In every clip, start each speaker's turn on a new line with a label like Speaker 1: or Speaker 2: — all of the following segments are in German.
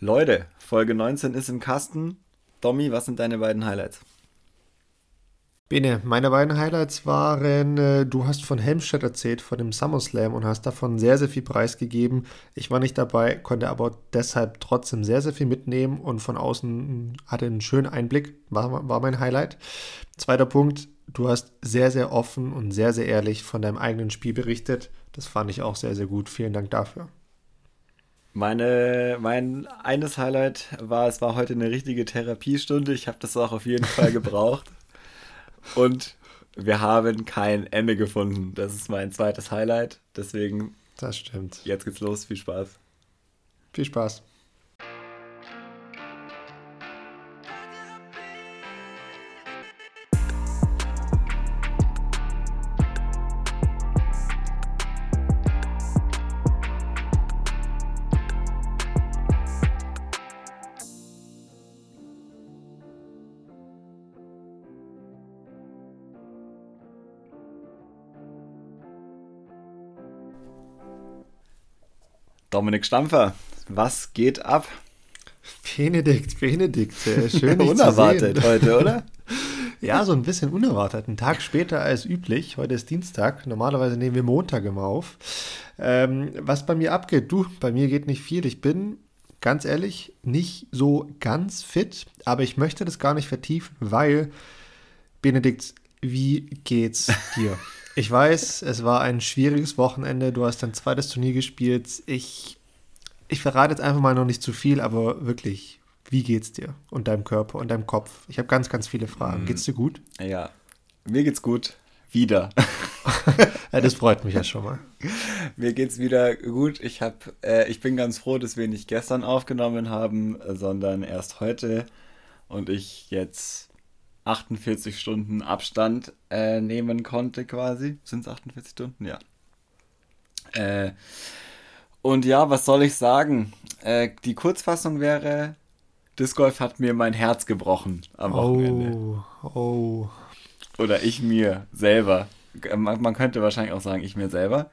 Speaker 1: Leute, Folge 19 ist im Kasten. Domi, was sind deine beiden Highlights?
Speaker 2: Bene, meine beiden Highlights waren, äh, du hast von Helmstedt erzählt, von dem SummerSlam und hast davon sehr, sehr viel preisgegeben. Ich war nicht dabei, konnte aber deshalb trotzdem sehr, sehr viel mitnehmen und von außen hatte einen schönen Einblick, war, war mein Highlight. Zweiter Punkt, du hast sehr, sehr offen und sehr, sehr ehrlich von deinem eigenen Spiel berichtet. Das fand ich auch sehr, sehr gut. Vielen Dank dafür.
Speaker 1: Meine, mein eines Highlight war, es war heute eine richtige Therapiestunde. Ich habe das auch auf jeden Fall gebraucht. Und wir haben kein Ende gefunden. Das ist mein zweites Highlight. Deswegen.
Speaker 2: Das stimmt.
Speaker 1: Jetzt geht's los. Viel Spaß.
Speaker 2: Viel Spaß.
Speaker 1: Dominik Stampfer, was geht ab?
Speaker 2: Benedikt, Benedikt, äh, schön
Speaker 1: Unerwartet heute, oder?
Speaker 2: ja, so ein bisschen unerwartet. Ein Tag später als üblich. Heute ist Dienstag. Normalerweise nehmen wir Montag immer auf. Ähm, was bei mir abgeht, du, bei mir geht nicht viel. Ich bin ganz ehrlich nicht so ganz fit, aber ich möchte das gar nicht vertiefen, weil, Benedikt, wie geht's dir? Ich weiß, es war ein schwieriges Wochenende. Du hast dein zweites Turnier gespielt. Ich, ich verrate jetzt einfach mal noch nicht zu viel, aber wirklich, wie geht's dir und deinem Körper und deinem Kopf? Ich habe ganz, ganz viele Fragen. Mhm. Geht's dir gut?
Speaker 1: Ja, mir geht's gut. Wieder.
Speaker 2: ja, das freut mich ja schon mal.
Speaker 1: Mir geht's wieder gut. Ich, hab, äh, ich bin ganz froh, dass wir nicht gestern aufgenommen haben, sondern erst heute. Und ich jetzt 48 Stunden Abstand äh, nehmen konnte, quasi. Sind es 48 Stunden? Ja. Äh, und ja, was soll ich sagen? Äh, die Kurzfassung wäre, Disc Golf hat mir mein Herz gebrochen am Wochenende. Oh, oh. Oder ich mir selber. Man, man könnte wahrscheinlich auch sagen, ich mir selber.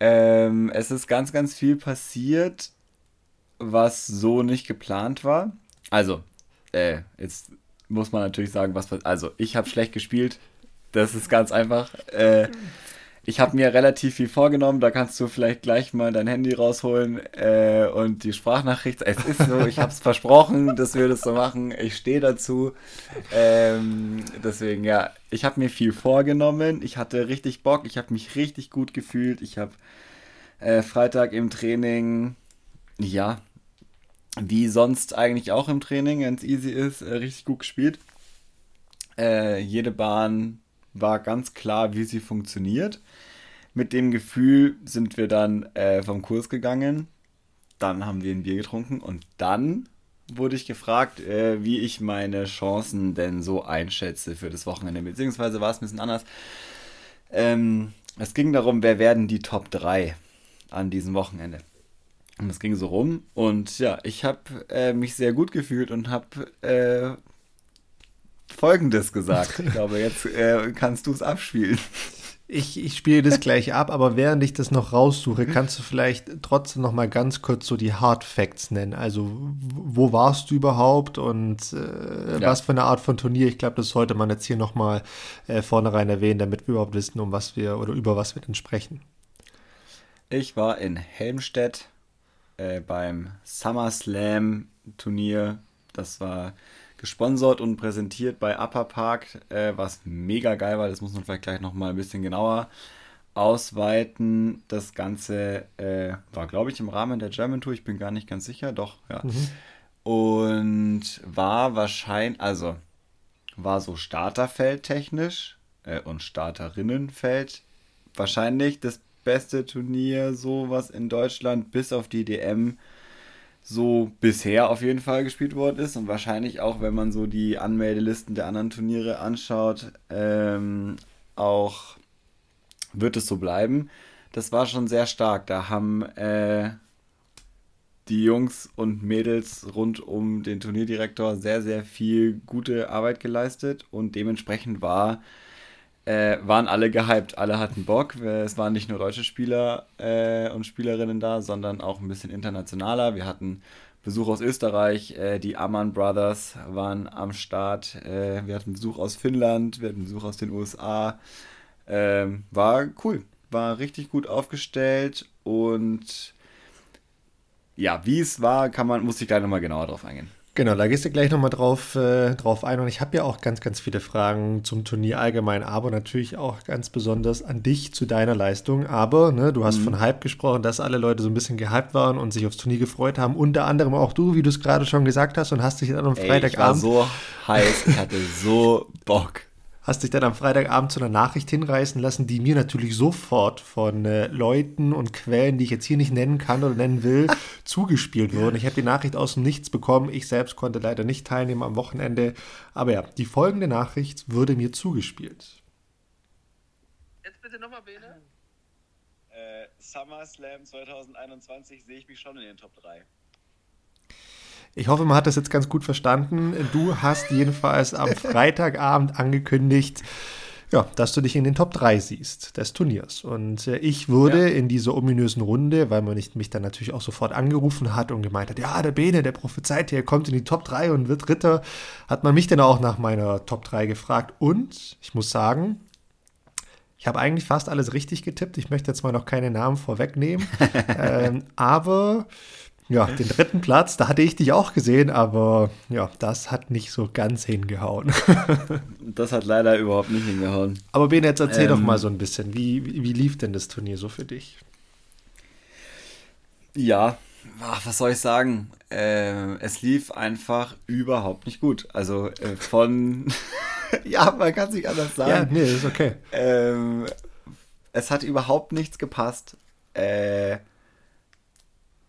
Speaker 1: Ähm, es ist ganz, ganz viel passiert, was so nicht geplant war. Also, äh, jetzt muss man natürlich sagen, was. Also, ich habe schlecht gespielt. Das ist ganz einfach. Äh, ich habe mir relativ viel vorgenommen. Da kannst du vielleicht gleich mal dein Handy rausholen äh, und die Sprachnachricht. Es ist so, ich habe es versprochen, dass wir das so machen. Ich stehe dazu. Ähm, deswegen, ja, ich habe mir viel vorgenommen. Ich hatte richtig Bock. Ich habe mich richtig gut gefühlt. Ich habe äh, Freitag im Training, ja, wie sonst eigentlich auch im Training, wenn es easy ist, äh, richtig gut gespielt. Äh, jede Bahn war ganz klar, wie sie funktioniert. Mit dem Gefühl sind wir dann äh, vom Kurs gegangen. Dann haben wir ein Bier getrunken und dann wurde ich gefragt, äh, wie ich meine Chancen denn so einschätze für das Wochenende. Beziehungsweise war es ein bisschen anders. Ähm, es ging darum, wer werden die Top 3 an diesem Wochenende. Und das ging so rum. Und ja, ich habe äh, mich sehr gut gefühlt und habe äh, Folgendes gesagt. Ich glaube, jetzt äh, kannst du es abspielen.
Speaker 2: Ich, ich spiele das gleich ab, aber während ich das noch raussuche, kannst du vielleicht trotzdem noch mal ganz kurz so die Hard Facts nennen. Also, wo warst du überhaupt und äh, ja. was für eine Art von Turnier? Ich glaube, das sollte man jetzt hier noch mal äh, vornherein erwähnen, damit wir überhaupt wissen, um was wir oder über was wir denn sprechen.
Speaker 1: Ich war in Helmstedt äh, beim SummerSlam Turnier. Das war gesponsert und präsentiert bei Upper Park, äh, was mega geil war. Das muss man vielleicht gleich nochmal ein bisschen genauer ausweiten. Das Ganze äh, war, glaube ich, im Rahmen der German Tour. Ich bin gar nicht ganz sicher. Doch, ja. Mhm. Und war wahrscheinlich, also war so Starterfeld technisch äh, und Starterinnenfeld wahrscheinlich das beste Turnier, so was in Deutschland bis auf die DM so bisher auf jeden Fall gespielt worden ist und wahrscheinlich auch, wenn man so die Anmeldelisten der anderen Turniere anschaut, ähm, auch wird es so bleiben. Das war schon sehr stark. Da haben äh, die Jungs und Mädels rund um den Turnierdirektor sehr, sehr viel gute Arbeit geleistet und dementsprechend war äh, waren alle gehypt, alle hatten Bock. Es waren nicht nur deutsche Spieler äh, und Spielerinnen da, sondern auch ein bisschen internationaler. Wir hatten Besuch aus Österreich, äh, die Ammann Brothers waren am Start. Äh, wir hatten Besuch aus Finnland, wir hatten Besuch aus den USA. Ähm, war cool, war richtig gut aufgestellt und ja, wie es war, kann man, muss ich gleich nochmal genauer drauf eingehen.
Speaker 2: Genau, da gehst du gleich nochmal drauf, äh, drauf ein. Und ich habe ja auch ganz, ganz viele Fragen zum Turnier allgemein, aber natürlich auch ganz besonders an dich zu deiner Leistung. Aber ne, du hast mhm. von Hype gesprochen, dass alle Leute so ein bisschen gehypt waren und sich aufs Turnier gefreut haben. Unter anderem auch du, wie du es gerade schon gesagt hast, und hast dich dann am Freitagabend.
Speaker 1: Ich war so heiß, ich hatte so Bock
Speaker 2: hast dich dann am Freitagabend zu einer Nachricht hinreißen lassen, die mir natürlich sofort von äh, Leuten und Quellen, die ich jetzt hier nicht nennen kann oder nennen will, zugespielt wurden. Ich habe die Nachricht aus dem Nichts bekommen. Ich selbst konnte leider nicht teilnehmen am Wochenende. Aber ja, die folgende Nachricht wurde mir zugespielt.
Speaker 3: Jetzt bitte nochmal, Bene.
Speaker 1: Äh, SummerSlam 2021 sehe ich mich schon in den Top 3.
Speaker 2: Ich hoffe, man hat das jetzt ganz gut verstanden. Du hast jedenfalls am Freitagabend angekündigt, ja, dass du dich in den Top 3 siehst des Turniers. Und äh, ich wurde ja. in dieser ominösen Runde, weil man mich dann natürlich auch sofort angerufen hat und gemeint hat, ja, der Bene, der prophezeit hier, kommt in die Top 3 und wird Ritter, hat man mich dann auch nach meiner Top 3 gefragt. Und ich muss sagen, ich habe eigentlich fast alles richtig getippt. Ich möchte jetzt mal noch keine Namen vorwegnehmen. ähm, aber ja, den dritten Platz, da hatte ich dich auch gesehen, aber ja, das hat nicht so ganz hingehauen.
Speaker 1: das hat leider überhaupt nicht hingehauen.
Speaker 2: Aber Ben, jetzt erzähl ähm, doch mal so ein bisschen, wie, wie, wie lief denn das Turnier so für dich?
Speaker 1: Ja, ach, was soll ich sagen? Äh, es lief einfach überhaupt nicht gut. Also äh, von. ja, man kann es nicht anders sagen. Ja,
Speaker 2: nee, ist okay.
Speaker 1: Ähm, es hat überhaupt nichts gepasst. Äh,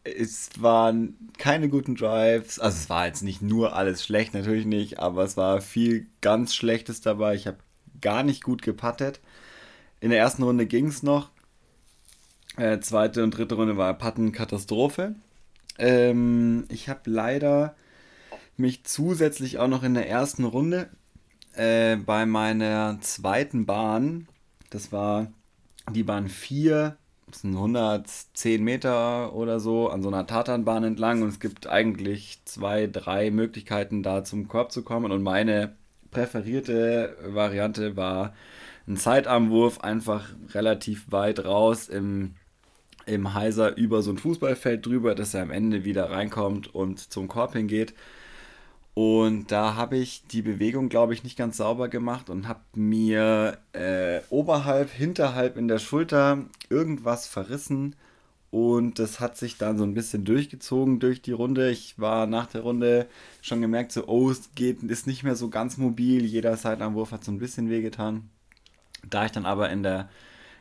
Speaker 1: es waren keine guten Drives. Also es war jetzt nicht nur alles schlecht, natürlich nicht, aber es war viel ganz Schlechtes dabei. Ich habe gar nicht gut gepattet. In der ersten Runde ging es noch. Äh, zweite und dritte Runde war Patten Katastrophe. Ähm, ich habe leider mich zusätzlich auch noch in der ersten Runde äh, bei meiner zweiten Bahn, das war die Bahn 4, das sind 110 Meter oder so an so einer Tatanbahn entlang und es gibt eigentlich zwei, drei Möglichkeiten da zum Korb zu kommen und meine präferierte Variante war ein Zeitarmwurf einfach relativ weit raus im, im Heiser über so ein Fußballfeld drüber, dass er am Ende wieder reinkommt und zum Korb hingeht. Und da habe ich die Bewegung, glaube ich, nicht ganz sauber gemacht und habe mir äh, oberhalb, hinterhalb in der Schulter irgendwas verrissen. Und das hat sich dann so ein bisschen durchgezogen durch die Runde. Ich war nach der Runde schon gemerkt, so, oh, es geht, ist nicht mehr so ganz mobil. Jeder Seitenwurf hat so ein bisschen wehgetan. Da ich dann aber in der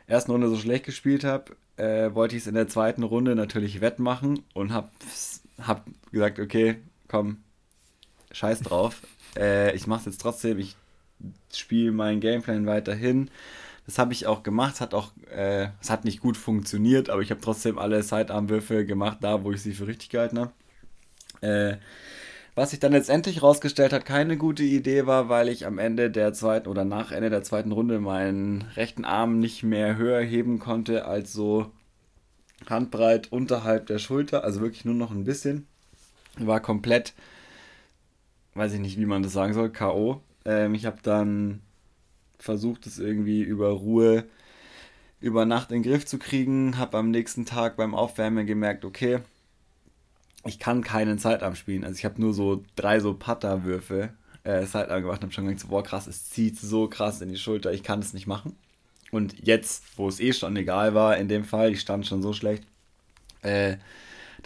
Speaker 1: ersten Runde so schlecht gespielt habe, äh, wollte ich es in der zweiten Runde natürlich wettmachen und habe hab gesagt, okay, komm, scheiß drauf. Äh, ich mache es jetzt trotzdem. Ich spiele meinen Gameplan weiterhin. Das habe ich auch gemacht. Hat auch, äh, es hat nicht gut funktioniert, aber ich habe trotzdem alle Sidearmwürfe gemacht, da wo ich sie für richtig gehalten habe. Äh, was sich dann letztendlich rausgestellt hat, keine gute Idee war, weil ich am Ende der zweiten oder nach Ende der zweiten Runde meinen rechten Arm nicht mehr höher heben konnte als so handbreit unterhalb der Schulter, also wirklich nur noch ein bisschen. War komplett weiß ich nicht, wie man das sagen soll, K.O. Ähm, ich habe dann versucht, es irgendwie über Ruhe über Nacht in den Griff zu kriegen, habe am nächsten Tag beim Aufwärmen gemerkt, okay, ich kann keinen Zeitarm spielen. Also ich habe nur so drei so Putterwürfe äh, Sidearm gemacht und habe schon gedacht, so, boah krass, es zieht so krass in die Schulter, ich kann es nicht machen. Und jetzt, wo es eh schon egal war, in dem Fall, ich stand schon so schlecht, äh,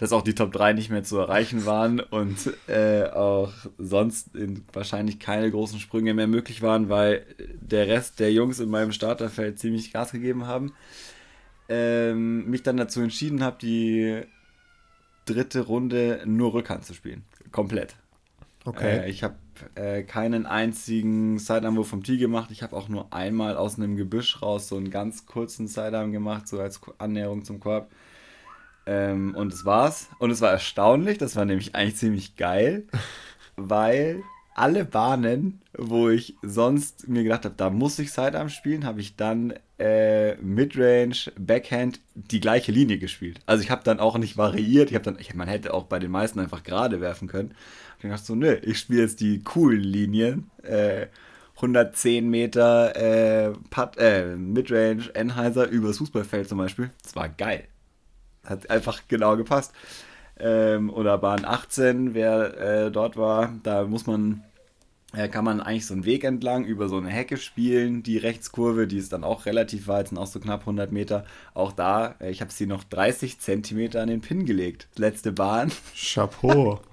Speaker 1: dass auch die Top 3 nicht mehr zu erreichen waren und äh, auch sonst wahrscheinlich keine großen Sprünge mehr möglich waren, weil der Rest der Jungs in meinem Starterfeld ziemlich Gas gegeben haben. Ähm, mich dann dazu entschieden habe, die dritte Runde nur Rückhand zu spielen. Komplett. Okay. Äh, ich habe äh, keinen einzigen Sidearm vom Tee gemacht. Ich habe auch nur einmal aus einem Gebüsch raus so einen ganz kurzen Sidearm gemacht, so als Annäherung zum Korb. Ähm, und es war's. Und es war erstaunlich, das war nämlich eigentlich ziemlich geil, weil alle Bahnen, wo ich sonst mir gedacht habe, da muss ich Sidearm spielen, habe ich dann äh, Midrange, Backhand die gleiche Linie gespielt. Also ich habe dann auch nicht variiert. Ich habe dann, ich, man hätte auch bei den meisten einfach gerade werfen können. Ich dachte so, nö, ich spiele jetzt die coolen Linien. Äh, 110 Meter äh, Putt, äh, Midrange, Enheiser übers Fußballfeld zum Beispiel. Das war geil. Hat einfach genau gepasst ähm, oder Bahn 18, wer äh, dort war, da muss man, äh, kann man eigentlich so einen Weg entlang über so eine Hecke spielen, die Rechtskurve, die ist dann auch relativ weit, sind auch so knapp 100 Meter. Auch da, äh, ich habe sie noch 30 Zentimeter an den Pin gelegt. Letzte Bahn.
Speaker 2: Chapeau.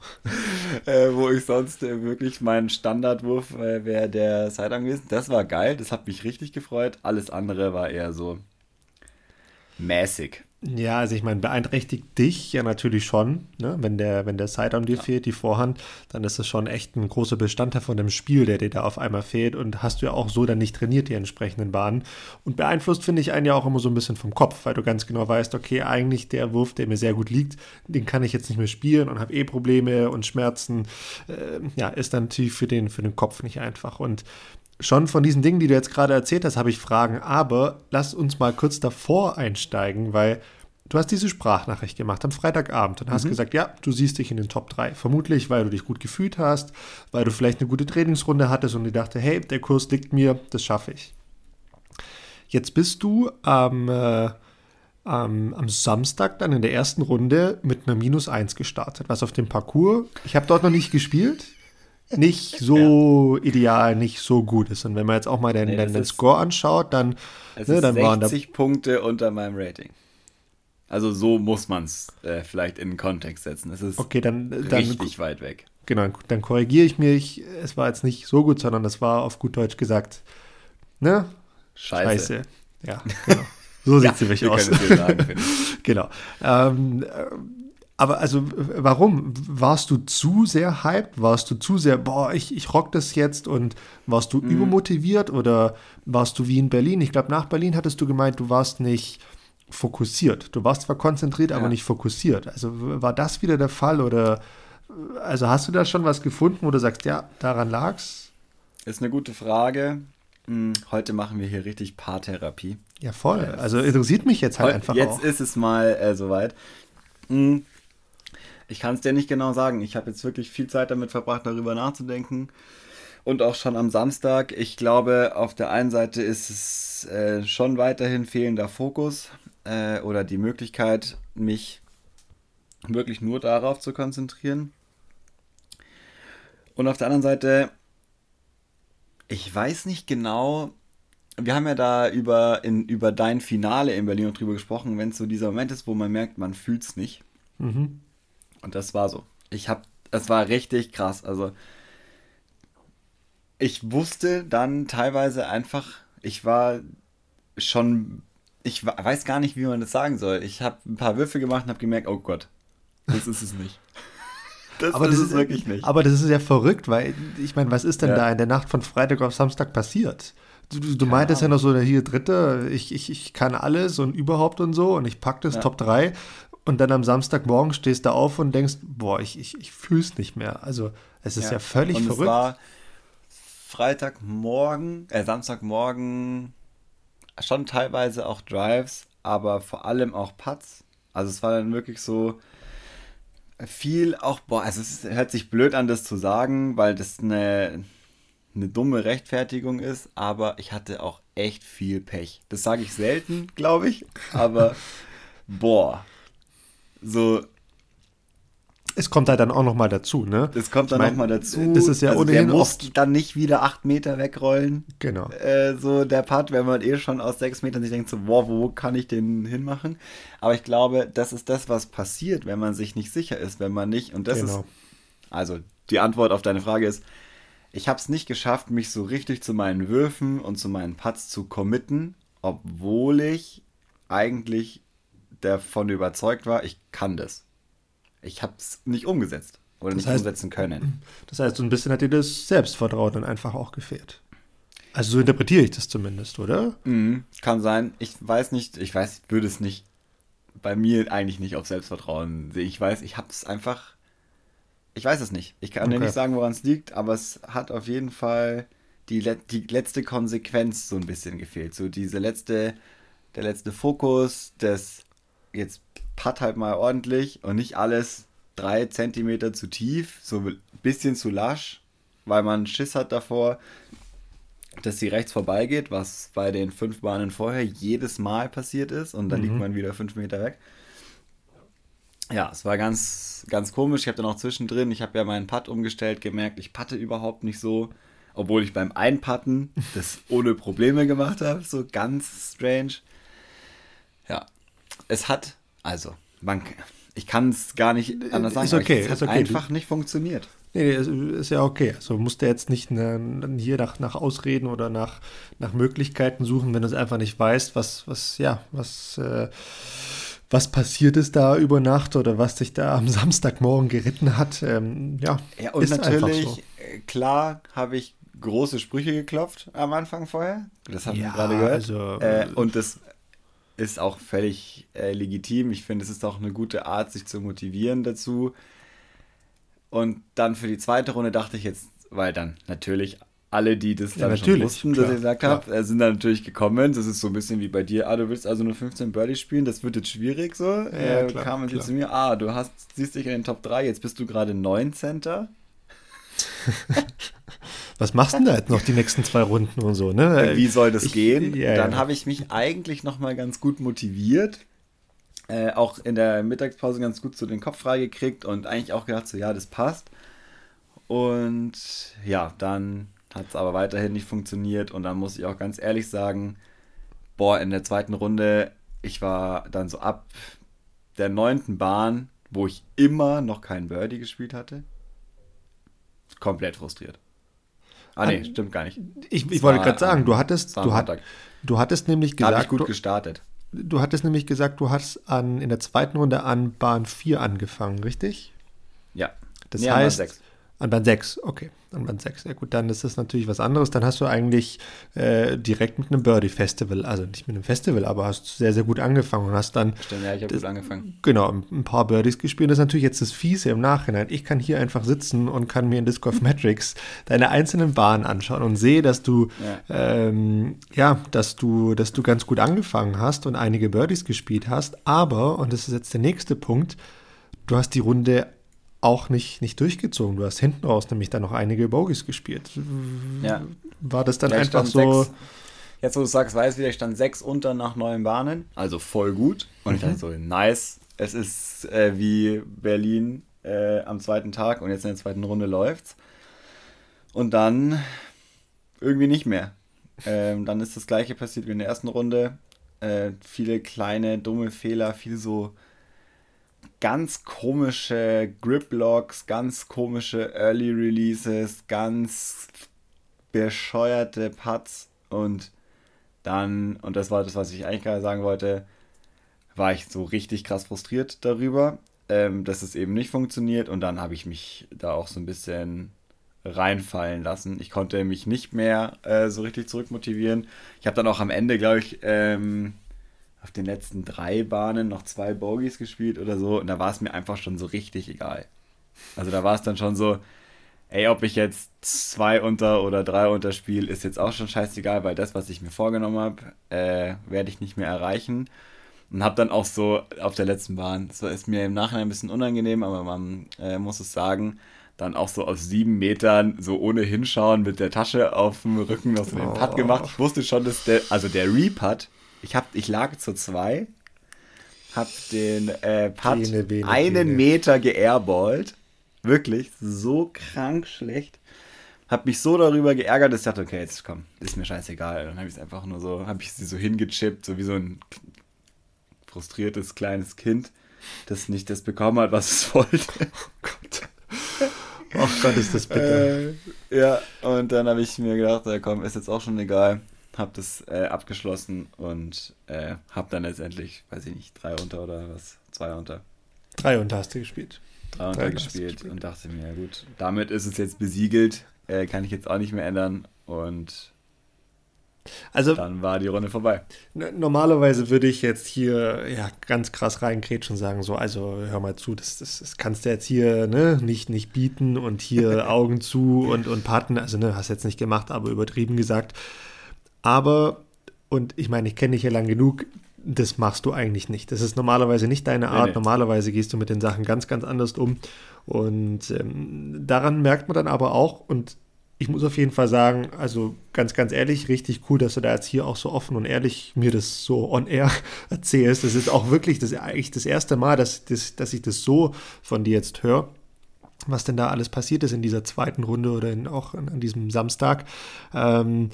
Speaker 1: Äh, wo ich sonst äh, wirklich meinen Standardwurf äh, wäre der Sidearm gewesen. Das war geil, das hat mich richtig gefreut. Alles andere war eher so mäßig.
Speaker 2: Ja, also ich meine, beeinträchtigt dich ja natürlich schon, ne? wenn der, wenn der Sidearm dir ja. fehlt, die Vorhand, dann ist das schon echt ein großer Bestandteil von dem Spiel, der dir da auf einmal fehlt und hast du ja auch so dann nicht trainiert, die entsprechenden Bahnen. Und beeinflusst finde ich einen ja auch immer so ein bisschen vom Kopf, weil du ganz genau weißt, okay, eigentlich der Wurf, der mir sehr gut liegt, den kann ich jetzt nicht mehr spielen und habe eh Probleme und Schmerzen. Äh, ja, ist dann natürlich für den, für den Kopf nicht einfach. Und schon von diesen Dingen, die du jetzt gerade erzählt hast, habe ich Fragen, aber lass uns mal kurz davor einsteigen, weil du hast diese Sprachnachricht gemacht am Freitagabend und hast mhm. gesagt, ja, du siehst dich in den Top 3. Vermutlich, weil du dich gut gefühlt hast, weil du vielleicht eine gute Trainingsrunde hattest und die dachte, hey, der Kurs liegt mir, das schaffe ich. Jetzt bist du am, äh, am, am Samstag dann in der ersten Runde mit einer Minus 1 gestartet, was auf dem Parcours, ich habe dort noch nicht gespielt, nicht so ja. ideal, nicht so gut ist. Und wenn man jetzt auch mal den, nee, den, den Score anschaut, dann,
Speaker 1: ne, dann waren da Punkte unter meinem Rating. Also so muss man es äh, vielleicht in den Kontext setzen. Es ist
Speaker 2: okay, dann, dann,
Speaker 1: richtig weit weg.
Speaker 2: Genau, dann korrigiere ich mich. Es war jetzt nicht so gut, sondern es war auf gut Deutsch gesagt, ne?
Speaker 1: Scheiße. Scheiße.
Speaker 2: Ja, genau. So sieht ja, sie mich aus. Sagen, genau. Ähm, aber also, warum? Warst du zu sehr hyped? Warst du zu sehr, boah, ich, ich rock das jetzt und warst du mhm. übermotiviert oder warst du wie in Berlin? Ich glaube, nach Berlin hattest du gemeint, du warst nicht fokussiert. Du warst zwar konzentriert, ja. aber nicht fokussiert. Also war das wieder der Fall oder also hast du da schon was gefunden, wo du sagst, ja, daran lag's?
Speaker 1: Ist eine gute Frage. Hm, heute machen wir hier richtig Paartherapie.
Speaker 2: Ja, voll. Also interessiert mich jetzt halt einfach
Speaker 1: Jetzt auch. ist es mal äh, soweit. Ich kann es dir nicht genau sagen. Ich habe jetzt wirklich viel Zeit damit verbracht, darüber nachzudenken. Und auch schon am Samstag. Ich glaube, auf der einen Seite ist es äh, schon weiterhin fehlender Fokus äh, oder die Möglichkeit, mich wirklich nur darauf zu konzentrieren. Und auf der anderen Seite, ich weiß nicht genau, wir haben ja da über, in, über dein Finale in Berlin drüber gesprochen, wenn es so dieser Moment ist, wo man merkt, man fühlt es nicht. Mhm. Und das war so. Ich habe, es war richtig krass. Also ich wusste dann teilweise einfach, ich war schon, ich weiß gar nicht, wie man das sagen soll. Ich habe ein paar Würfe gemacht und habe gemerkt, oh Gott, das ist es nicht.
Speaker 2: Das aber das ist wirklich nicht. Aber das ist ja verrückt, weil ich meine, was ist denn ja. da in der Nacht von Freitag auf Samstag passiert? Du, du, du meintest ja noch so, hier Dritte, ich, ich, ich kann alles und überhaupt und so und ich packe das ja. Top 3 und dann am Samstagmorgen stehst du auf und denkst, boah, ich, ich, ich fühle es nicht mehr. Also es ist ja, ja völlig und verrückt. Es war
Speaker 1: Freitagmorgen, äh, Samstagmorgen schon teilweise auch Drives, aber vor allem auch Putts. Also es war dann wirklich so viel auch, boah, also es hört sich blöd an, das zu sagen, weil das eine, eine dumme Rechtfertigung ist, aber ich hatte auch echt viel Pech. Das sage ich selten, glaube ich, aber boah, so.
Speaker 2: Es kommt halt dann auch nochmal dazu, ne?
Speaker 1: Es kommt dann nochmal dazu.
Speaker 2: Das ist ja also ohnehin
Speaker 1: der muss oft dann nicht wieder acht Meter wegrollen.
Speaker 2: Genau.
Speaker 1: Äh, so der Part, wenn man eh schon aus sechs Metern sich denkt, so, wow, wo kann ich den hinmachen? Aber ich glaube, das ist das, was passiert, wenn man sich nicht sicher ist, wenn man nicht, und das genau. ist, also die Antwort auf deine Frage ist, ich habe es nicht geschafft, mich so richtig zu meinen Würfen und zu meinen Putts zu committen, obwohl ich eigentlich davon überzeugt war, ich kann das. Ich habe es nicht umgesetzt oder das nicht heißt, umsetzen können.
Speaker 2: Das heißt, so ein bisschen hat dir das Selbstvertrauen dann einfach auch gefehlt. Also so interpretiere ich das zumindest, oder?
Speaker 1: Mhm, kann sein. Ich weiß nicht, ich weiß, ich würde es nicht bei mir eigentlich nicht auf Selbstvertrauen sehen. Ich weiß, ich habe es einfach, Ich weiß es nicht. Ich kann dir
Speaker 2: Okay.
Speaker 1: nicht sagen, woran es liegt, aber es hat auf jeden Fall die, die letzte Konsequenz so ein bisschen gefehlt. So diese letzte, der letzte Fokus, das jetzt patt halt mal ordentlich und nicht alles drei Zentimeter zu tief, so ein bisschen zu lasch, weil man Schiss hat davor, dass sie rechts vorbeigeht, was bei den fünf Bahnen vorher jedes Mal passiert ist und dann liegt man wieder fünf Meter weg. Ja, es war ganz, ganz komisch. Ich habe dann auch zwischendrin, ich habe ja meinen Putt umgestellt, gemerkt, ich patte überhaupt nicht so, obwohl ich beim Einpatten das ohne Probleme gemacht habe. So ganz strange. Ja, es hat, also, man, ich kann es gar nicht anders sagen.
Speaker 2: Ist okay,
Speaker 1: es hat
Speaker 2: ist okay.
Speaker 1: einfach nicht funktioniert.
Speaker 2: Nee, nee, ist, ja okay. Also musst du jetzt nicht ne, hier nach, nach Ausreden oder nach, nach Möglichkeiten suchen, wenn du es einfach nicht weißt, was, was, ja, was, äh, was passiert ist da über Nacht oder was dich da am Samstagmorgen geritten hat. Ähm, ja,
Speaker 1: Ja, und
Speaker 2: ist
Speaker 1: natürlich,
Speaker 2: so.
Speaker 1: äh, klar, habe ich große Sprüche geklopft am Anfang vorher. Das haben
Speaker 2: Ja,
Speaker 1: wir gerade gehört.
Speaker 2: also,
Speaker 1: äh, und das ist auch völlig äh, legitim. Ich finde, es ist auch eine gute Art, sich zu motivieren dazu. Und dann für die zweite Runde dachte ich jetzt, weil dann natürlich alle, die das
Speaker 2: Ja,
Speaker 1: dann schon
Speaker 2: natürlich,
Speaker 1: wussten,
Speaker 2: klar,
Speaker 1: dass ich gesagt habe, sind dann natürlich gekommen. Das ist so ein bisschen wie bei dir. Ah, du willst also nur 15 Birdies spielen, das wird jetzt schwierig so. äh,
Speaker 2: klar,
Speaker 1: kamen sie zu mir, ah, du hast, siehst dich in den Top 3, jetzt bist du gerade 9 Center.
Speaker 2: Was machst du denn da jetzt noch die nächsten zwei Runden und so, ne?
Speaker 1: Wie soll das
Speaker 2: Ich-
Speaker 1: gehen?
Speaker 2: ja,
Speaker 1: dann
Speaker 2: ja.
Speaker 1: habe ich mich eigentlich noch mal ganz gut motiviert. Äh, auch in der Mittagspause ganz gut so den Kopf freigekriegt und eigentlich auch gedacht, so ja, das passt. Und ja, dann hat es aber weiterhin nicht funktioniert und dann muss ich auch ganz ehrlich sagen, boah, in der zweiten Runde, ich war dann so ab der neunten Bahn, wo ich immer noch kein Birdie gespielt hatte, komplett frustriert. Ah nee, stimmt gar nicht.
Speaker 2: Ich, ich wollte gerade sagen, du
Speaker 1: es
Speaker 2: hattest, du, hat, du hattest nämlich
Speaker 1: Da
Speaker 2: gesagt,
Speaker 1: ich gut
Speaker 2: du,
Speaker 1: gestartet.
Speaker 2: du hattest nämlich gesagt, du hast an, in der zweiten Runde an Bahn 4 angefangen, richtig?
Speaker 1: Ja.
Speaker 2: Das
Speaker 1: Nee,
Speaker 2: heißt. An Bahn 6, okay. An Bahn 6, ja gut, dann ist das natürlich was anderes. Dann hast du eigentlich äh, direkt mit einem Birdie-Festival, also nicht mit einem Festival, aber hast sehr, sehr gut angefangen und hast dann
Speaker 1: Stimmt, ja, ich habe
Speaker 2: das-
Speaker 1: gut angefangen.
Speaker 2: Genau, ein paar Birdies gespielt. Das ist natürlich jetzt das Fiese im Nachhinein. Ich kann hier einfach sitzen und kann mir in Disc Golf Metrics deine einzelnen Bahnen anschauen und sehe, dass du,
Speaker 1: Ja.
Speaker 2: ähm, ja, dass du, dass du ganz gut angefangen hast und einige Birdies gespielt hast. Aber, und das ist jetzt der nächste Punkt, du hast die Runde auch nicht, nicht durchgezogen. Du hast hinten raus nämlich dann noch einige Bogies gespielt.
Speaker 1: Ja.
Speaker 2: War das dann
Speaker 1: Ja, ich
Speaker 2: einfach so.
Speaker 1: sechs- Jetzt, wo du sagst, weiß wieder, ich stand sechs unter nach neun Bahnen. Also voll gut. Und ich
Speaker 2: Mhm.
Speaker 1: dachte so, nice. Es ist äh, wie Berlin äh, am zweiten Tag und jetzt in der zweiten Runde läuft's. Und dann irgendwie nicht mehr. Ähm, dann ist das gleiche passiert wie in der ersten Runde. Äh, viele kleine, dumme Fehler, viel so ganz komische Grip-Locks, ganz komische Early Releases, ganz bescheuerte Putts und dann, und das war das, was ich eigentlich gerade sagen wollte, war ich so richtig krass frustriert darüber, ähm, dass es eben nicht funktioniert und dann habe ich mich da auch so ein bisschen reinfallen lassen. Ich konnte mich nicht mehr äh, so richtig zurückmotivieren. Ich habe dann auch am Ende, glaube ich, ähm, auf den letzten drei Bahnen noch zwei Bogies gespielt oder so und da war es mir einfach schon so richtig egal. Also da war es dann schon so, ey, ob ich jetzt zwei unter oder drei unter spiele, ist jetzt auch schon scheißegal, weil das, was ich mir vorgenommen habe, äh, werde ich nicht mehr erreichen. Und habe dann auch so auf der letzten Bahn, das ist mir im Nachhinein ein bisschen unangenehm, aber man äh, muss es sagen, dann auch so aus sieben Metern so ohne hinschauen mit der Tasche auf dem Rücken noch so den Putt gemacht. Ich wusste schon, dass der, also der Re-Putt, ich, hab, ich lag zu zwei, hab den äh, Putt
Speaker 2: Bene, bene,
Speaker 1: einen
Speaker 2: bene.
Speaker 1: Meter geairballt. Wirklich, so krank schlecht. Hab mich so darüber geärgert, dass ich dachte, okay, jetzt komm, ist mir scheißegal. Dann habe ich es einfach nur so, habe ich sie so hingechippt, so wie so ein frustriertes kleines Kind, das nicht das bekommen hat, was es wollte.
Speaker 2: Gott. Oh Gott, ist das bitter.
Speaker 1: Äh, ja, und dann habe ich mir gedacht, ja, komm, ist jetzt auch schon egal. Hab das äh, abgeschlossen und äh, hab dann letztendlich, weiß ich nicht, drei unter oder was, zwei unter,
Speaker 2: Drei und hast du gespielt.
Speaker 1: drei unter
Speaker 2: Drei
Speaker 1: gespielt
Speaker 2: gespielt.
Speaker 1: und dachte mir, ja gut, damit ist es jetzt besiegelt, äh, kann ich jetzt auch nicht mehr ändern und
Speaker 2: Also,
Speaker 1: dann war die Runde vorbei.
Speaker 2: Normalerweise würde ich jetzt hier ja, ganz krass reingrätschen und sagen, so, also hör mal zu, das, das, das kannst du jetzt hier ne, nicht, nicht bieten und hier Augen zu und, und Paten, also ne, hast jetzt nicht gemacht, aber übertrieben gesagt. Aber, und ich meine, ich kenne dich ja lang genug, das machst du eigentlich nicht. Das ist normalerweise nicht deine Art. Nee, nee. Normalerweise gehst du mit den Sachen ganz, ganz anders um. Und ähm, daran merkt man dann aber auch, und ich muss auf jeden Fall sagen, also ganz, ganz ehrlich, richtig cool, dass du da jetzt hier auch so offen und ehrlich mir das so on air erzählst. Das ist auch wirklich das, eigentlich das erste Mal, dass, dass, dass ich das so von dir jetzt höre was denn da alles passiert ist in dieser zweiten Runde oder in, auch an, diesem Samstag. Ähm,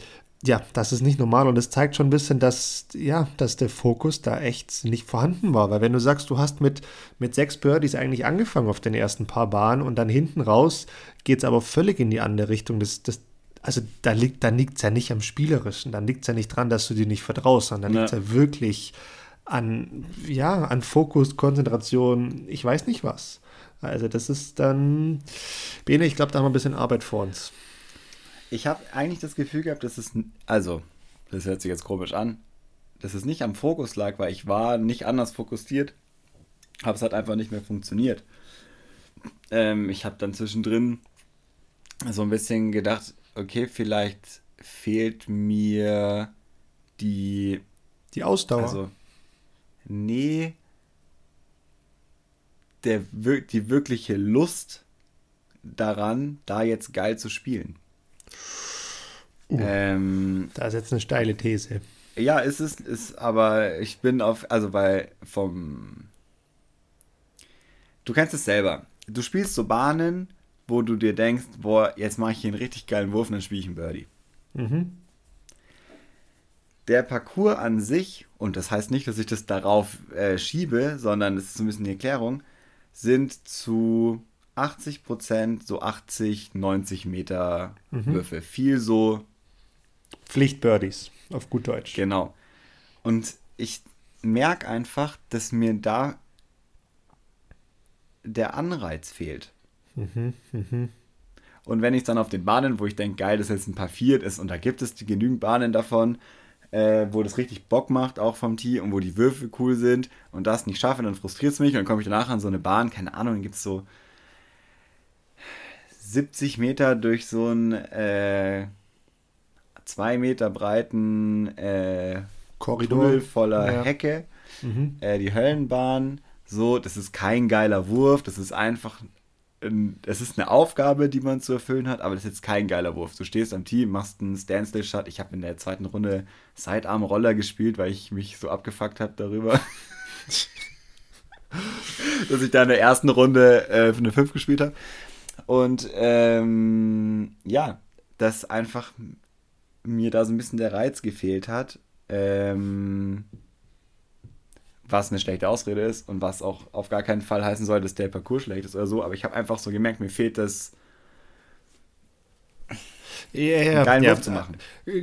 Speaker 2: ja, das ist nicht normal und es zeigt schon ein bisschen, dass, ja, dass der Fokus da echt nicht vorhanden war. Weil wenn du sagst, du hast mit, mit sechs Birdies eigentlich angefangen auf den ersten paar Bahnen und dann hinten raus geht es aber völlig in die andere Richtung. Das, das, also da liegt da liegt es ja nicht am Spielerischen, dann liegt es ja nicht dran, dass du dir nicht vertraust, sondern ja. liegt es ja wirklich an, ja, an Fokus, Konzentration, ich weiß nicht was. Also das ist dann, Bene, ich glaube, da haben wir ein bisschen Arbeit vor uns
Speaker 1: ich habe eigentlich das Gefühl gehabt, dass es, also, das hört sich jetzt komisch an, dass es nicht am Fokus lag, weil ich war nicht anders fokussiert, aber es hat einfach nicht mehr funktioniert. Ähm, ich habe dann zwischendrin so ein bisschen gedacht, okay, vielleicht fehlt mir die...
Speaker 2: Die Ausdauer.
Speaker 1: Also, nee, der, die wirkliche Lust daran, da jetzt geil zu spielen.
Speaker 2: Uh, ähm, da ist jetzt eine steile These.
Speaker 1: Ja, ist es, ist, aber ich bin auf, also bei vom. Du kennst es selber. Du spielst so Bahnen, wo du dir denkst, boah, jetzt mache ich hier einen richtig geilen Wurf und dann spiele ich einen Birdie. Mhm. Der Parcours an sich, und das heißt nicht, dass ich das darauf äh, schiebe, sondern das ist so ein bisschen die Erklärung, sind zu 80 Prozent so 80, 90 Meter mhm. Würfe. Viel so.
Speaker 2: Pflichtbirdies, auf gut Deutsch.
Speaker 1: Genau. Und ich merke einfach, dass mir da der Anreiz fehlt. Mhm, mh. Und wenn ich dann auf den Bahnen, wo ich denke, geil, das ist jetzt ein paar Viert ist und da gibt es genügend Bahnen davon, äh, wo das richtig Bock macht, auch vom Tee und wo die Würfe cool sind und das nicht schaffe, dann frustriert es mich und dann komme ich danach an so eine Bahn, keine Ahnung, dann gibt es so 70 Meter durch so einen äh, zwei Meter breiten äh, Korridor Tunnel voller ja. Hecke. Mhm. Äh, die Höllenbahn. So, das ist kein geiler Wurf. Das ist einfach. Es ist eine Aufgabe, die man zu erfüllen hat, aber das ist jetzt kein geiler Wurf. Du stehst am Team, machst einen Standstill-Shot. Ich habe in der zweiten Runde Sidearm-Roller gespielt, weil ich mich so abgefuckt habe darüber. dass ich da in der ersten Runde äh, eine 5 gespielt habe. Und ähm, ja, dass einfach mir da so ein bisschen der Reiz gefehlt hat, ähm, was eine schlechte Ausrede ist und was auch auf gar keinen Fall heißen soll, dass der Parcours schlecht ist oder so. Aber ich habe einfach so gemerkt, mir fehlt das
Speaker 2: ja, ja, geilen ja, zu machen.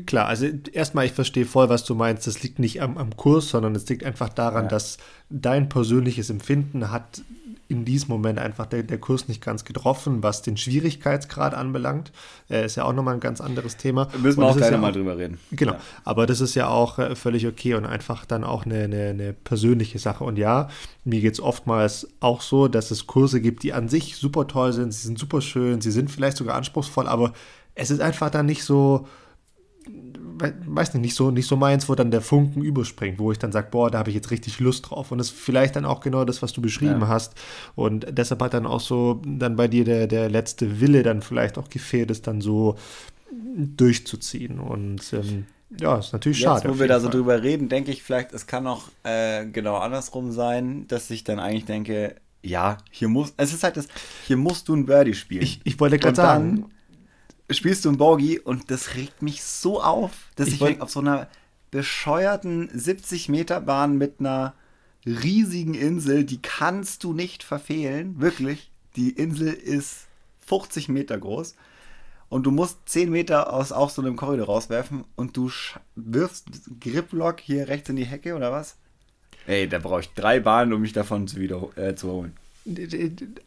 Speaker 2: Klar, also erstmal, ich verstehe voll, was du meinst. Das liegt nicht am, am Kurs, sondern es liegt einfach daran, ja. dass dein persönliches Empfinden hat in diesem Moment einfach der, der Kurs nicht ganz getroffen, was den Schwierigkeitsgrad anbelangt. Äh, ist ja auch nochmal ein ganz anderes Thema.
Speaker 1: Müssen wir auch gleich ja mal drüber reden.
Speaker 2: Genau, ja. aber das ist ja auch äh, völlig okay und einfach dann auch eine, eine, eine persönliche Sache. Und ja, mir geht es oftmals auch so, dass es Kurse gibt, die an sich super toll sind, sie sind super schön, sie sind vielleicht sogar anspruchsvoll, aber es ist einfach dann nicht so, weiß nicht, nicht so, nicht so meins, wo dann der Funken überspringt, wo ich dann sage, boah, da habe ich jetzt richtig Lust drauf. Und das ist vielleicht dann auch genau das, was du beschrieben ja. hast. Und deshalb hat dann auch so dann bei dir der, der letzte Wille dann vielleicht auch gefehlt, es dann so durchzuziehen. Und ähm, ja, ist natürlich Jetzt, schade.
Speaker 1: Wo wir da so Fall. drüber reden, denke ich vielleicht, es kann auch äh, genau andersrum sein, dass ich dann eigentlich denke, ja, hier muss, es ist halt das, hier musst du ein Birdie spielen.
Speaker 2: Ich, ich wollte gerade sagen,
Speaker 1: spielst du ein Bogie und das regt mich so auf, dass ich, ich auf so einer bescheuerten 70 Meter Bahn mit einer riesigen Insel, die kannst du nicht verfehlen, wirklich. Die Insel ist 50 Meter groß und du musst 10 Meter aus auch so einem Korridor rauswerfen und du wirfst Griplock hier rechts in die Hecke oder was? Ey, da brauche ich drei Bahnen, um mich davon zu, äh, zu holen.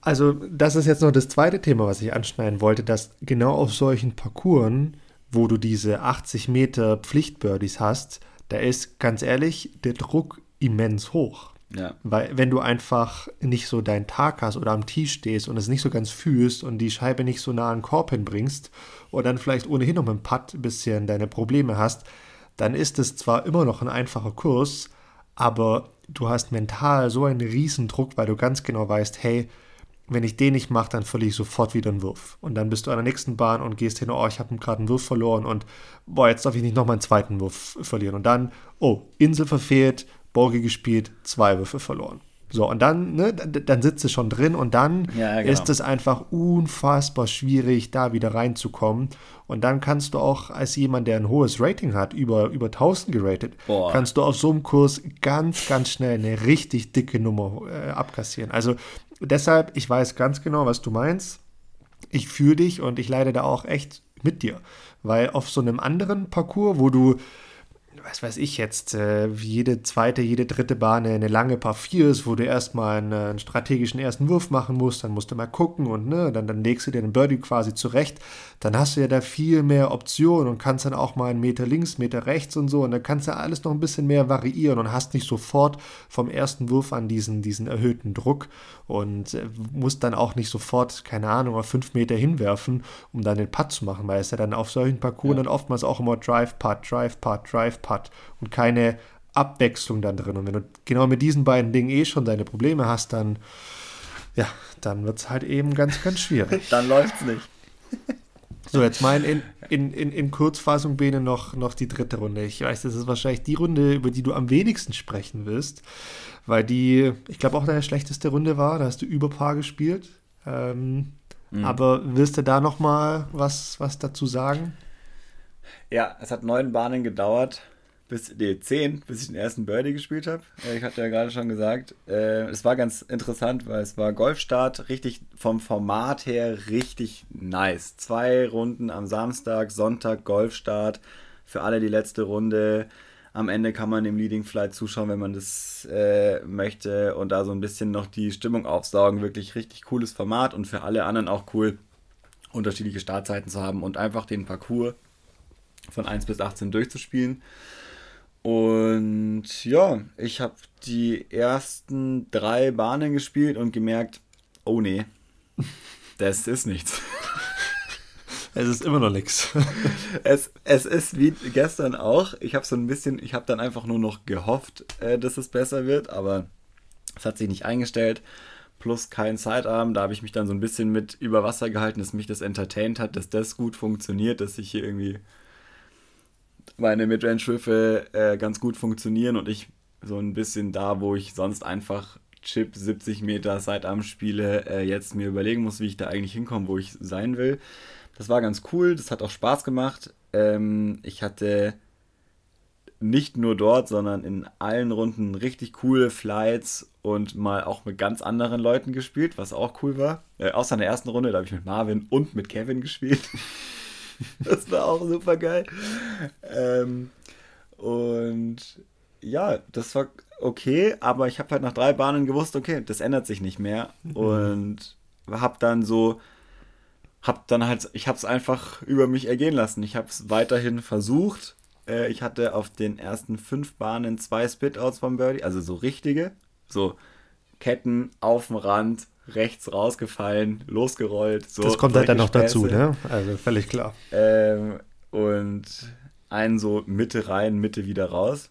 Speaker 2: Also, das ist jetzt noch das zweite Thema, was ich anschneiden wollte, dass genau auf solchen Parcours wo du diese 80 Meter Pflichtbirdies hast, da ist ganz ehrlich der Druck immens hoch.
Speaker 1: Ja.
Speaker 2: Weil wenn du einfach nicht so deinen Tag hast oder am Tee stehst und es nicht so ganz fühlst und die Scheibe nicht so nah an den Korb hinbringst und dann vielleicht ohnehin noch mit dem Putt ein bisschen deine Probleme hast, dann ist es zwar immer noch ein einfacher Kurs, aber du hast mental so einen riesen Druck, weil du ganz genau weißt, hey, wenn ich den nicht mache, dann verliere ich sofort wieder einen Wurf. Und dann bist du an der nächsten Bahn und gehst hin, oh, ich habe gerade einen Wurf verloren und boah, jetzt darf ich nicht nochmal einen zweiten Wurf verlieren. Und dann, oh, Insel verfehlt, Borgi gespielt, zwei Würfe verloren. So, und dann, ne, dann sitzt es schon drin und dann
Speaker 1: Ja, genau.
Speaker 2: ist es einfach unfassbar schwierig, da wieder reinzukommen. Und dann kannst du auch als jemand, der ein hohes Rating hat, über, über 1000 geratet,
Speaker 1: Boah.
Speaker 2: kannst du auf so einem Kurs ganz, ganz schnell eine richtig dicke Nummer äh, abkassieren. Also deshalb, ich weiß ganz genau, was du meinst. Ich fühle dich und ich leide da auch echt mit dir. Weil auf so einem anderen Parcours, wo du was weiß ich jetzt, äh, jede zweite, jede dritte Bahn eine lange Paar 4 ist, wo du erstmal einen, einen strategischen ersten Wurf machen musst, dann musst du mal gucken und ne, dann, dann legst du dir den Birdie quasi zurecht, dann hast du ja da viel mehr Optionen und kannst dann auch mal einen Meter links, Meter rechts und so und dann kannst du alles noch ein bisschen mehr variieren und hast nicht sofort vom ersten Wurf an diesen, diesen erhöhten Druck und äh, musst dann auch nicht sofort, keine Ahnung, auf fünf Meter hinwerfen, um dann den Putt zu machen, weil es ja dann auf solchen Parcours dann oftmals auch immer Drive-Putt, Drive-Putt, Drive-Putt und keine Abwechslung dann drin. Und wenn du genau mit diesen beiden Dingen eh schon deine Probleme hast, dann, ja, dann wird es halt eben ganz, ganz schwierig.
Speaker 1: Dann läuft's nicht.
Speaker 2: So, jetzt mal in, in, in, in Kurzfassung, Bene, noch, noch die dritte Runde. Ich weiß, das ist wahrscheinlich die Runde, über die du am wenigsten sprechen wirst, weil die, ich glaube, auch deine schlechteste Runde war. Da hast du über Paar gespielt. Ähm, Aber willst du da noch mal was, was dazu sagen?
Speaker 1: Ja, es hat neun Bahnen gedauert, bis, nee, zehn, bis ich den ersten Birdie gespielt habe. Ich hatte ja gerade schon gesagt, äh, es war ganz interessant, weil es war Golfstart, richtig vom Format her richtig nice. Zwei Runden am Samstag, Sonntag Golfstart, für alle die letzte Runde. Am Ende kann man dem Leading Flight zuschauen, wenn man das äh, möchte und da so ein bisschen noch die Stimmung aufsaugen. Wirklich richtig cooles Format und für alle anderen auch cool, unterschiedliche Startzeiten zu haben und einfach den Parcours von 1 bis 18 durchzuspielen. Und ja, ich habe die ersten drei Bahnen gespielt und gemerkt, oh nee, das ist nichts.
Speaker 2: Es ist immer noch nichts.
Speaker 1: Es, es ist wie gestern auch. Ich habe so ein bisschen, ich habe dann einfach nur noch gehofft, äh, dass es besser wird, aber es hat sich nicht eingestellt. Plus kein Sidearm. Da habe ich mich dann so ein bisschen mit über Wasser gehalten, dass mich das entertained hat, dass das gut funktioniert, dass ich hier irgendwie meine Midrange-Würfe äh, ganz gut funktionieren und ich so ein bisschen da, wo ich sonst einfach Chip 70 Meter Sidearm spiele, äh, jetzt mir überlegen muss, wie ich da eigentlich hinkomme, wo ich sein will. Das war ganz cool, das hat auch Spaß gemacht. Ähm, ich hatte nicht nur dort, sondern in allen Runden richtig coole Flights und mal auch mit ganz anderen Leuten gespielt, was auch cool war. Äh, außer in der ersten Runde, da habe ich mit Marvin und mit Kevin gespielt. das war auch super geil. Ähm, und ja, das war okay, aber ich habe halt nach drei Bahnen gewusst, okay, das ändert sich nicht mehr. Und habe dann so, habe dann halt, ich habe es einfach über mich ergehen lassen. Ich habe es weiterhin versucht. Äh, ich hatte auf den ersten fünf Bahnen zwei Spit-Outs vom Birdie, also so richtige, so Ketten auf dem Rand, rechts rausgefallen, losgerollt. So
Speaker 2: das kommt halt dann noch dazu, ne? Also völlig klar.
Speaker 1: Ähm, und einen so Mitte rein, Mitte wieder raus.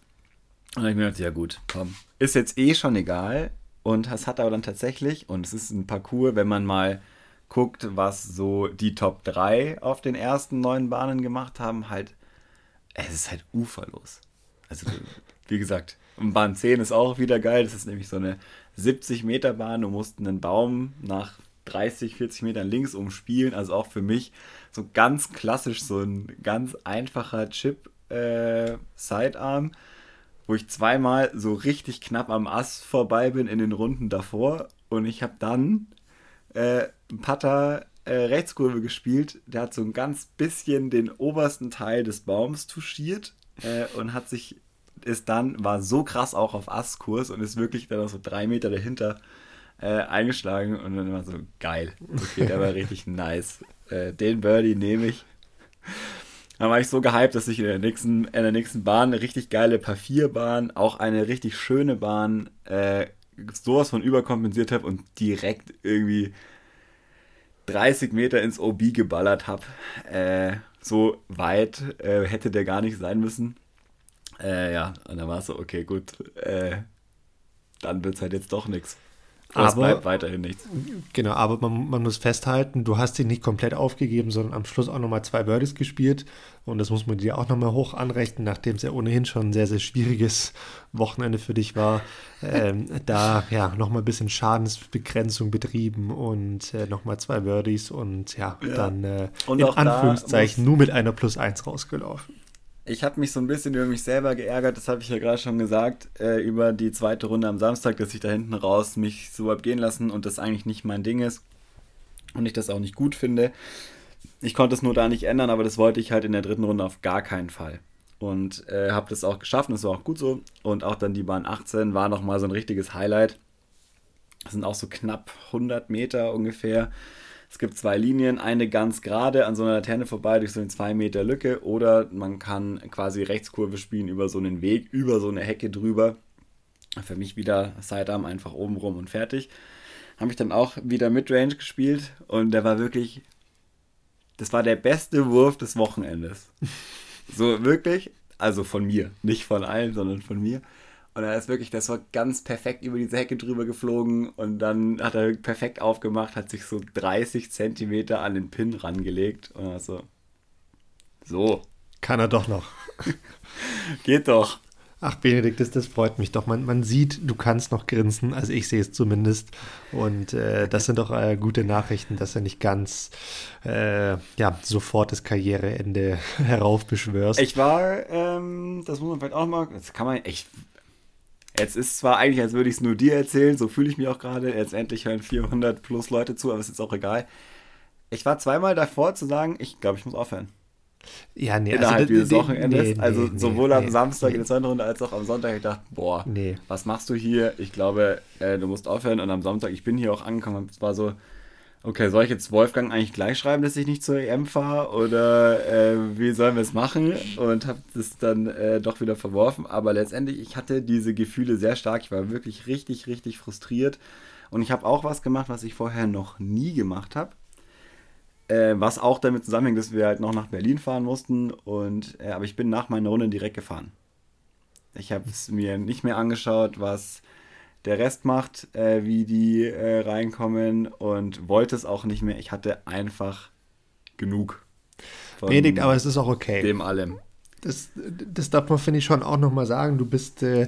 Speaker 1: Und dann ich mir gedacht, ja gut, komm. Ist jetzt eh schon egal. Und es hat aber dann tatsächlich, und es ist ein Parcours, wenn man mal guckt, was so die Top 3 auf den ersten neun Bahnen gemacht haben, halt, es ist halt uferlos. Also, wie gesagt, und Bahn 10 ist auch wieder geil. Das ist nämlich so eine 70 Meter Bahn. Du musst einen Baum nach 30, 40 Metern links umspielen. Also auch für mich so ganz klassisch, so ein ganz einfacher Chip äh, Sidearm, wo ich zweimal so richtig knapp am Ass vorbei bin in den Runden davor. Und ich habe dann äh, einen Putter äh, Rechtskurve gespielt. Der hat so ein ganz bisschen den obersten Teil des Baums touchiert äh, und hat sich ist dann, war so krass auch auf Asskurs und ist wirklich dann auch so drei Meter dahinter äh, eingeschlagen und dann war so geil. Okay, der war richtig nice. Äh, den Birdie nehme ich. Dann war ich so gehypt, dass ich in der nächsten, in der nächsten Bahn eine richtig geile Paar 4 Bahn, auch eine richtig schöne Bahn, äh, sowas von überkompensiert habe und direkt irgendwie 30 Meter ins OB geballert habe. Äh, so weit äh, hätte der gar nicht sein müssen. Äh, ja, und dann war es so, okay, gut, äh, dann wird es halt jetzt doch nichts.
Speaker 2: Aber es bleibt weiterhin nichts. Genau, aber man, man, muss festhalten, du hast ihn nicht komplett aufgegeben, sondern am Schluss auch nochmal zwei Birdies gespielt. Und das muss man dir auch nochmal hoch anrechnen, nachdem es ja ohnehin schon ein sehr, sehr schwieriges Wochenende für dich war. ähm, da ja nochmal ein bisschen Schadensbegrenzung betrieben und äh, nochmal zwei Birdies und ja, ja. dann äh, und in Anführungszeichen nur mit einer Plus 1 rausgelaufen
Speaker 1: ich habe mich so ein bisschen über mich selber geärgert, das habe ich ja gerade schon gesagt, äh, über die zweite Runde am Samstag, dass ich da hinten raus mich so habe gehen lassen und das eigentlich nicht mein Ding ist und ich das auch nicht gut finde. Ich konnte es nur da nicht ändern, aber das wollte ich halt in der dritten Runde auf gar keinen Fall. Und äh, habe das auch geschafft es war auch gut so. Und auch dann die Bahn 18 war nochmal so ein richtiges Highlight. Das sind auch so knapp 100 Meter ungefähr. Es gibt zwei Linien, eine ganz gerade an so einer Laterne vorbei durch so eine 2 Meter Lücke oder man kann quasi Rechtskurve spielen über so einen Weg, über so eine Hecke drüber. Für mich wieder Sidearm einfach oben rum und fertig. Habe ich dann auch wieder Midrange gespielt und der war wirklich, das war der beste Wurf des Wochenendes. so wirklich, also von mir, nicht von allen, sondern von mir. Und er ist wirklich, das war ganz perfekt über diese Hecke drüber geflogen und dann hat er perfekt aufgemacht, hat sich so 30 Zentimeter an den Pin rangelegt und also so.
Speaker 2: Kann er doch noch.
Speaker 1: Geht doch.
Speaker 2: Ach, Benedikt, das, das freut mich doch. Man, man sieht, du kannst noch grinsen, also ich sehe es zumindest. Und äh, das sind doch äh, gute Nachrichten, dass er nicht ganz äh, ja, sofort das Karriereende heraufbeschwörst.
Speaker 1: Ich war, ähm, das muss man vielleicht auch mal, das kann man, echt. Jetzt ist zwar eigentlich, als würde ich es nur dir erzählen, so fühle ich mich auch gerade. Jetzt endlich hören 400 plus Leute zu, aber es ist auch egal. Ich war zweimal davor zu sagen, ich glaube, ich muss aufhören. Ja, nee, Innerhalb also, dieses Wochenendes. Nee, also nee, sowohl nee, am Samstag in der zweiten Runde als auch am Sonntag. Ich dachte, boah, was machst du hier? Ich glaube, äh, du musst aufhören. Und am Sonntag, ich bin hier auch angekommen. Es war so, okay, soll ich jetzt Wolfgang eigentlich gleich schreiben, dass ich nicht zur EM fahre oder äh, wie sollen wir es machen? Und habe das dann äh, doch wieder verworfen. Aber letztendlich, ich hatte diese Gefühle sehr stark. Ich war wirklich richtig, richtig frustriert. Und ich habe auch was gemacht, was ich vorher noch nie gemacht habe. Äh, was auch damit zusammenhängt, dass wir halt noch nach Berlin fahren mussten. Und, äh, aber ich bin nach meiner Runde direkt gefahren. Ich habe es mir nicht mehr angeschaut, was der Rest macht, äh, wie die äh, reinkommen und wollte es auch nicht mehr. Ich hatte einfach genug.
Speaker 2: Benedikt, aber es ist auch okay.
Speaker 1: Dem allem.
Speaker 2: Das, das darf man, finde ich, schon auch nochmal sagen. Du bist, äh,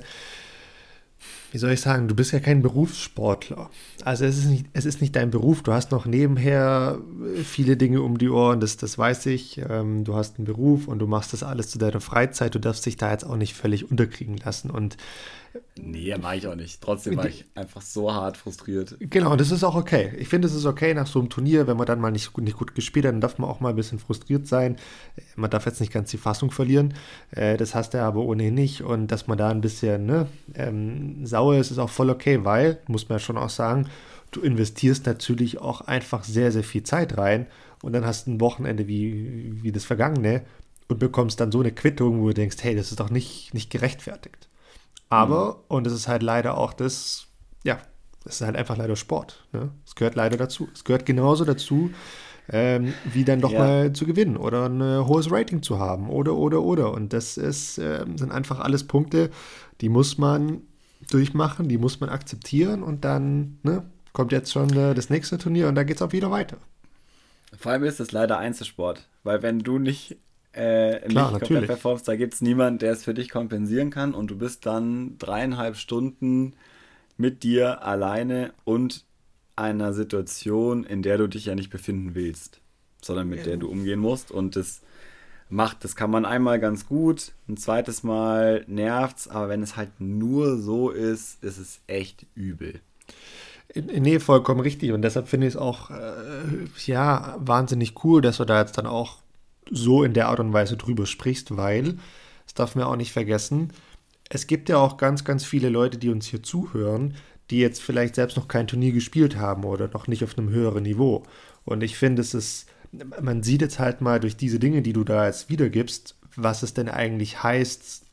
Speaker 2: wie soll ich sagen, du bist ja kein Berufssportler. Also es ist nicht, es ist nicht dein Beruf. Du hast noch nebenher viele Dinge um die Ohren, das, das weiß ich. Ähm, du hast einen Beruf und du machst das alles zu deiner Freizeit. Du darfst dich da jetzt auch nicht völlig unterkriegen lassen. Und
Speaker 1: Nee, mache ich auch nicht. Trotzdem war ich einfach so hart frustriert.
Speaker 2: Genau, und das ist auch okay. Ich finde, es ist okay nach so einem Turnier, wenn man dann mal nicht, nicht gut gespielt hat, dann darf man auch mal ein bisschen frustriert sein. Man darf jetzt nicht ganz die Fassung verlieren. Äh, das hast er aber ohnehin nicht. Und dass man da ein bisschen ne, ähm, sauer ist, ist auch voll okay, weil, muss man ja schon auch sagen, du investierst natürlich auch einfach sehr, sehr viel Zeit rein. Und dann hast du ein Wochenende wie, wie das vergangene und bekommst dann so eine Quittung, wo du denkst, hey, das ist doch nicht, nicht gerechtfertigt. Aber, mhm. und es ist halt leider auch das, ja, es ist halt einfach leider Sport. Ne? Es gehört leider dazu. Es gehört genauso dazu, ähm, wie dann doch ja. mal zu gewinnen oder ein hohes Rating zu haben oder, oder, oder. Und das ist, äh, sind einfach alles Punkte, die muss man durchmachen, die muss man akzeptieren und dann ne, kommt jetzt schon äh, das nächste Turnier und da geht es auch wieder weiter.
Speaker 1: Vor allem ist es leider Einzelsport, weil wenn du nicht äh, Klar, nicht komplett performst, da gibt es niemanden, der es für dich kompensieren kann und du bist dann dreieinhalb Stunden mit dir alleine und einer Situation, in der du dich ja nicht befinden willst, sondern mit ja. der du umgehen musst und das macht, das kann man einmal ganz gut, ein zweites Mal nervt's, aber wenn es halt nur so ist, ist es echt übel.
Speaker 2: Nee, vollkommen richtig. Und deshalb finde ich es auch, äh, ja, wahnsinnig cool, dass wir da jetzt dann auch so in der Art und Weise drüber sprichst, weil, das darf man auch nicht vergessen, es gibt ja auch ganz, ganz viele Leute, die uns hier zuhören, die jetzt vielleicht selbst noch kein Turnier gespielt haben oder noch nicht auf einem höheren Niveau. Und ich finde, es ist man sieht jetzt halt mal durch diese Dinge, die du da jetzt wiedergibst, was es denn eigentlich heißt,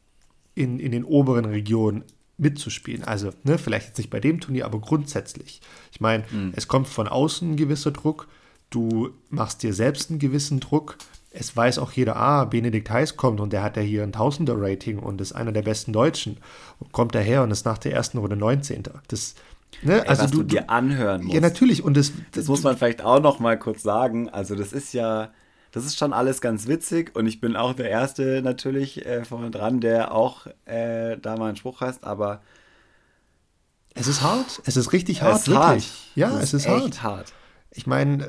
Speaker 2: in, in den oberen Regionen mitzuspielen. Also, ne, vielleicht jetzt nicht bei dem Turnier, aber grundsätzlich. Ich meine, mhm. es kommt von außen ein gewisser Druck, du machst dir selbst einen gewissen Druck. Es weiß auch jeder, ah, Benedikt Heiß kommt und der hat ja hier ein Tausender-Rating und ist einer der besten Deutschen. Und kommt daher und ist nach der ersten Runde 19. Das,
Speaker 1: ne, Ey, also du, du dir anhören
Speaker 2: musst. Ja, natürlich. Und das,
Speaker 1: das, das muss man vielleicht auch noch mal kurz sagen. Also, das ist ja das ist schon alles ganz witzig und ich bin auch der Erste natürlich äh, vorne dran, der auch äh, da mal einen Spruch heißt, aber.
Speaker 2: Es ist hart. Es ist richtig hart, es ist wirklich. Hart. Ja, es ist, es ist hart. hart. Ich meine,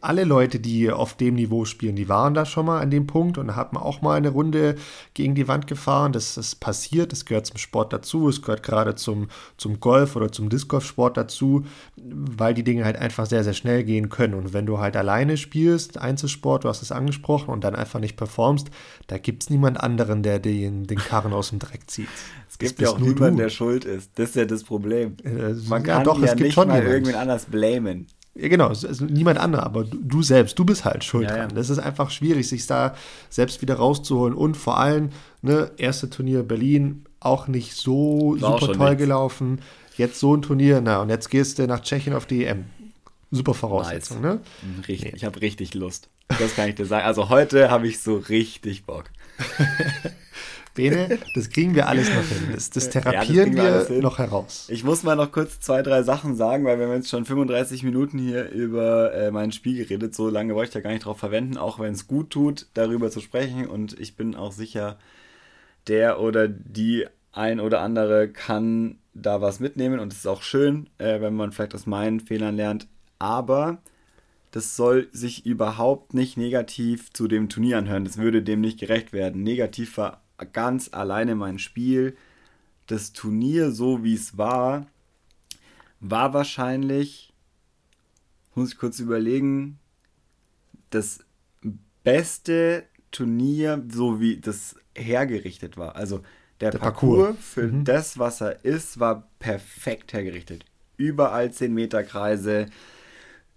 Speaker 2: alle Leute, die auf dem Niveau spielen, die waren da schon mal an dem Punkt und hat man auch mal eine Runde gegen die Wand gefahren. Das ist passiert, das gehört zum Sport dazu, es gehört gerade zum, zum Golf oder zum Disc Golf Sport dazu, weil die Dinge halt einfach sehr, sehr schnell gehen können. Und wenn du halt alleine spielst, Einzelsport, du hast es angesprochen, und dann einfach nicht performst, da gibt es niemand anderen, der den, den Karren aus dem Dreck zieht.
Speaker 1: Es gibt ja auch niemanden, der schuld ist. Das ist ja das Problem. Äh, Man ja, kann doch, ja nicht mal irgendwen anders blamen.
Speaker 2: Ja, genau, also niemand anderer, aber du, du, selbst, du bist halt schuld ja, dran. Ja. Das ist einfach schwierig, sich da selbst wieder rauszuholen. Und vor allem, ne, erste Turnier Berlin, auch nicht so War super toll nichts. gelaufen. Jetzt so ein Turnier, na, und jetzt gehst du nach Tschechien auf die EM. Super Voraussetzung, nice. ne?
Speaker 1: Mhm, richtig, nee. ich habe richtig Lust. Das kann ich dir sagen. Also heute habe ich so richtig Bock.
Speaker 2: Bene, das kriegen wir alles noch hin. Das, das therapieren ja, das wir, wir noch heraus.
Speaker 1: Ich muss mal noch kurz zwei, drei Sachen sagen, weil wir haben jetzt schon 35 Minuten hier über äh, mein Spiel geredet. So lange wollte ich da gar nicht drauf verwenden, auch wenn es gut tut, darüber zu sprechen. Und ich bin auch sicher, der oder die ein oder andere kann da was mitnehmen. Und es ist auch schön, äh, wenn man vielleicht aus meinen Fehlern lernt. Aber das soll sich überhaupt nicht negativ zu dem Turnier anhören. Das würde dem nicht gerecht werden. Negativ war ganz alleine mein Spiel. Das Turnier, so wie es war, war wahrscheinlich, muss ich kurz überlegen, das beste Turnier, so wie das hergerichtet war. Also der, der Parcours, Parcours, für mhm. das, was er ist, war perfekt hergerichtet. Überall 10 Meter Kreise,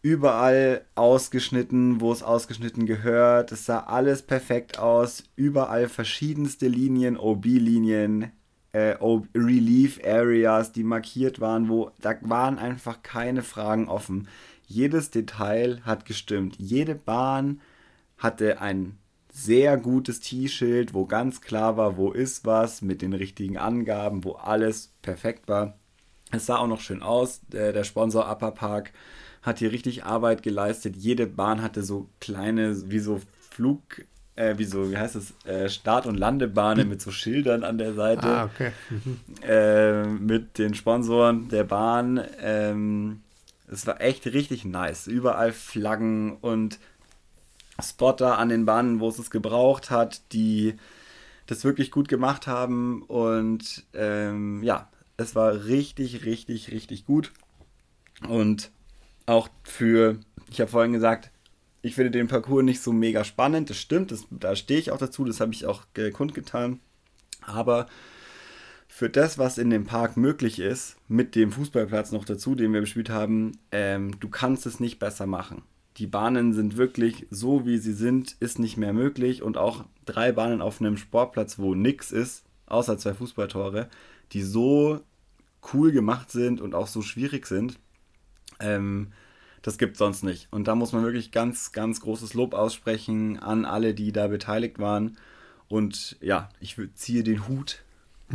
Speaker 1: überall ausgeschnitten, wo es ausgeschnitten gehört. Es sah alles perfekt aus. Überall verschiedenste Linien, OB-Linien, äh, Relief Areas, die markiert waren, wo da waren einfach keine Fragen offen. Jedes Detail hat gestimmt. Jede Bahn hatte ein sehr gutes T-Shirt, wo ganz klar war, wo ist was, mit den richtigen Angaben, wo alles perfekt war. Es sah auch noch schön aus. Der, der Sponsor Upper Park hat hier richtig Arbeit geleistet. Jede Bahn hatte so kleine, wie so Flug, äh, wie so, wie heißt es, äh, Start- und Landebahnen mit so Schildern an der Seite. Ah, okay. Mhm. Äh, mit den Sponsoren der Bahn. Ähm, es war echt richtig nice. Überall Flaggen und Spotter an den Bahnen, wo es es gebraucht hat, die das wirklich gut gemacht haben. Und ähm, ja, es war richtig, richtig, richtig gut. Und auch für, ich habe vorhin gesagt, ich finde den Parcours nicht so mega spannend, das stimmt, das, da stehe ich auch dazu, das habe ich auch kundgetan. Aber für das, was in dem Park möglich ist, mit dem Fußballplatz noch dazu, den wir gespielt haben, ähm, du kannst es nicht besser machen. Die Bahnen sind wirklich so, wie sie sind, ist nicht mehr möglich. Und auch drei Bahnen auf einem Sportplatz, wo nichts ist, außer zwei Fußballtore, die so cool gemacht sind und auch so schwierig sind, ähm, das gibt sonst nicht. Und da muss man wirklich ganz, ganz großes Lob aussprechen an alle, die da beteiligt waren. Und ja, ich ziehe den Hut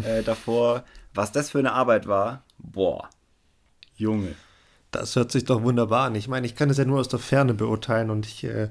Speaker 1: äh, davor. Was das für eine Arbeit war, boah, Junge.
Speaker 2: Das hört sich doch wunderbar an. Ich meine, ich kann es ja nur aus der Ferne beurteilen und ich äh,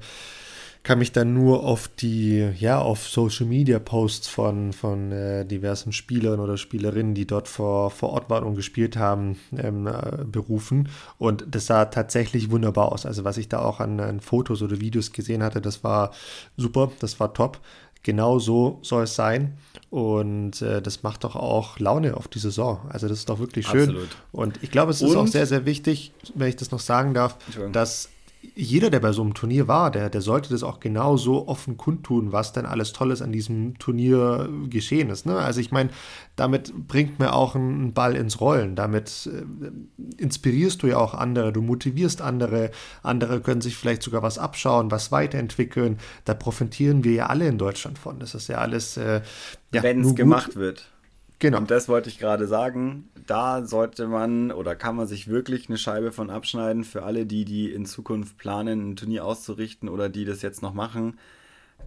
Speaker 2: kann mich dann nur auf die, ja, auf Social Media Posts von, von äh, diversen Spielern oder Spielerinnen, die dort vor, vor Ort waren und gespielt haben, ähm, äh, berufen. Und das sah tatsächlich wunderbar aus. Also, was ich da auch an, an Fotos oder Videos gesehen hatte, das war super, das war top. Genau so soll es sein. Und äh, das macht doch auch Laune auf die Saison. Also das ist doch wirklich schön. Absolut. Und ich glaube, es ist und? auch sehr, sehr wichtig, wenn ich das noch sagen darf, dass jeder, der bei so einem Turnier war, der, der sollte das auch genauso offen kundtun, was denn alles Tolles an diesem Turnier geschehen ist. Ne? Also ich meine, damit bringt man auch einen Ball ins Rollen. Damit äh, inspirierst du ja auch andere, du motivierst andere, andere können sich vielleicht sogar was abschauen, was weiterentwickeln. Da profitieren wir ja alle in Deutschland von. Das ist ja alles. Äh, ja,
Speaker 1: Wenn es gemacht wird.
Speaker 2: Genau.
Speaker 1: Und das wollte ich gerade sagen. Da sollte man oder kann man sich wirklich eine Scheibe von abschneiden für alle, die, die in Zukunft planen, ein Turnier auszurichten oder die das jetzt noch machen.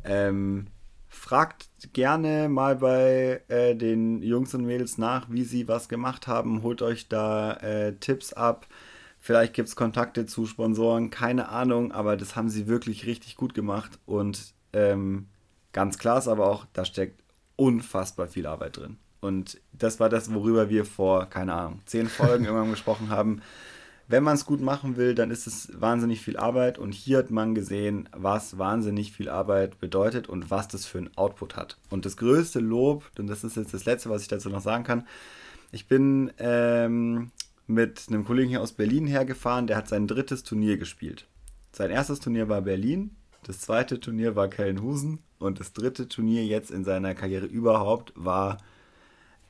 Speaker 1: Ähm, fragt gerne mal bei äh, den Jungs und Mädels nach, wie sie was gemacht haben. Holt euch da äh, Tipps ab. Vielleicht gibt es Kontakte zu Sponsoren, keine Ahnung, aber das haben sie wirklich richtig gut gemacht. Und ähm, ganz klar ist aber auch, da steckt unfassbar viel Arbeit drin. Und das war das, worüber wir vor, keine Ahnung, zehn Folgen irgendwann gesprochen haben. Wenn man es gut machen will, dann ist es wahnsinnig viel Arbeit. Und hier hat man gesehen, was wahnsinnig viel Arbeit bedeutet und was das für ein Output hat. Und das größte Lob, und das ist jetzt das Letzte, was ich dazu noch sagen kann, ich bin ähm, mit einem Kollegen hier aus Berlin hergefahren, der hat sein drittes Turnier gespielt. Sein erstes Turnier war Berlin, das zweite Turnier war Kellenhusen und das dritte Turnier jetzt in seiner Karriere überhaupt war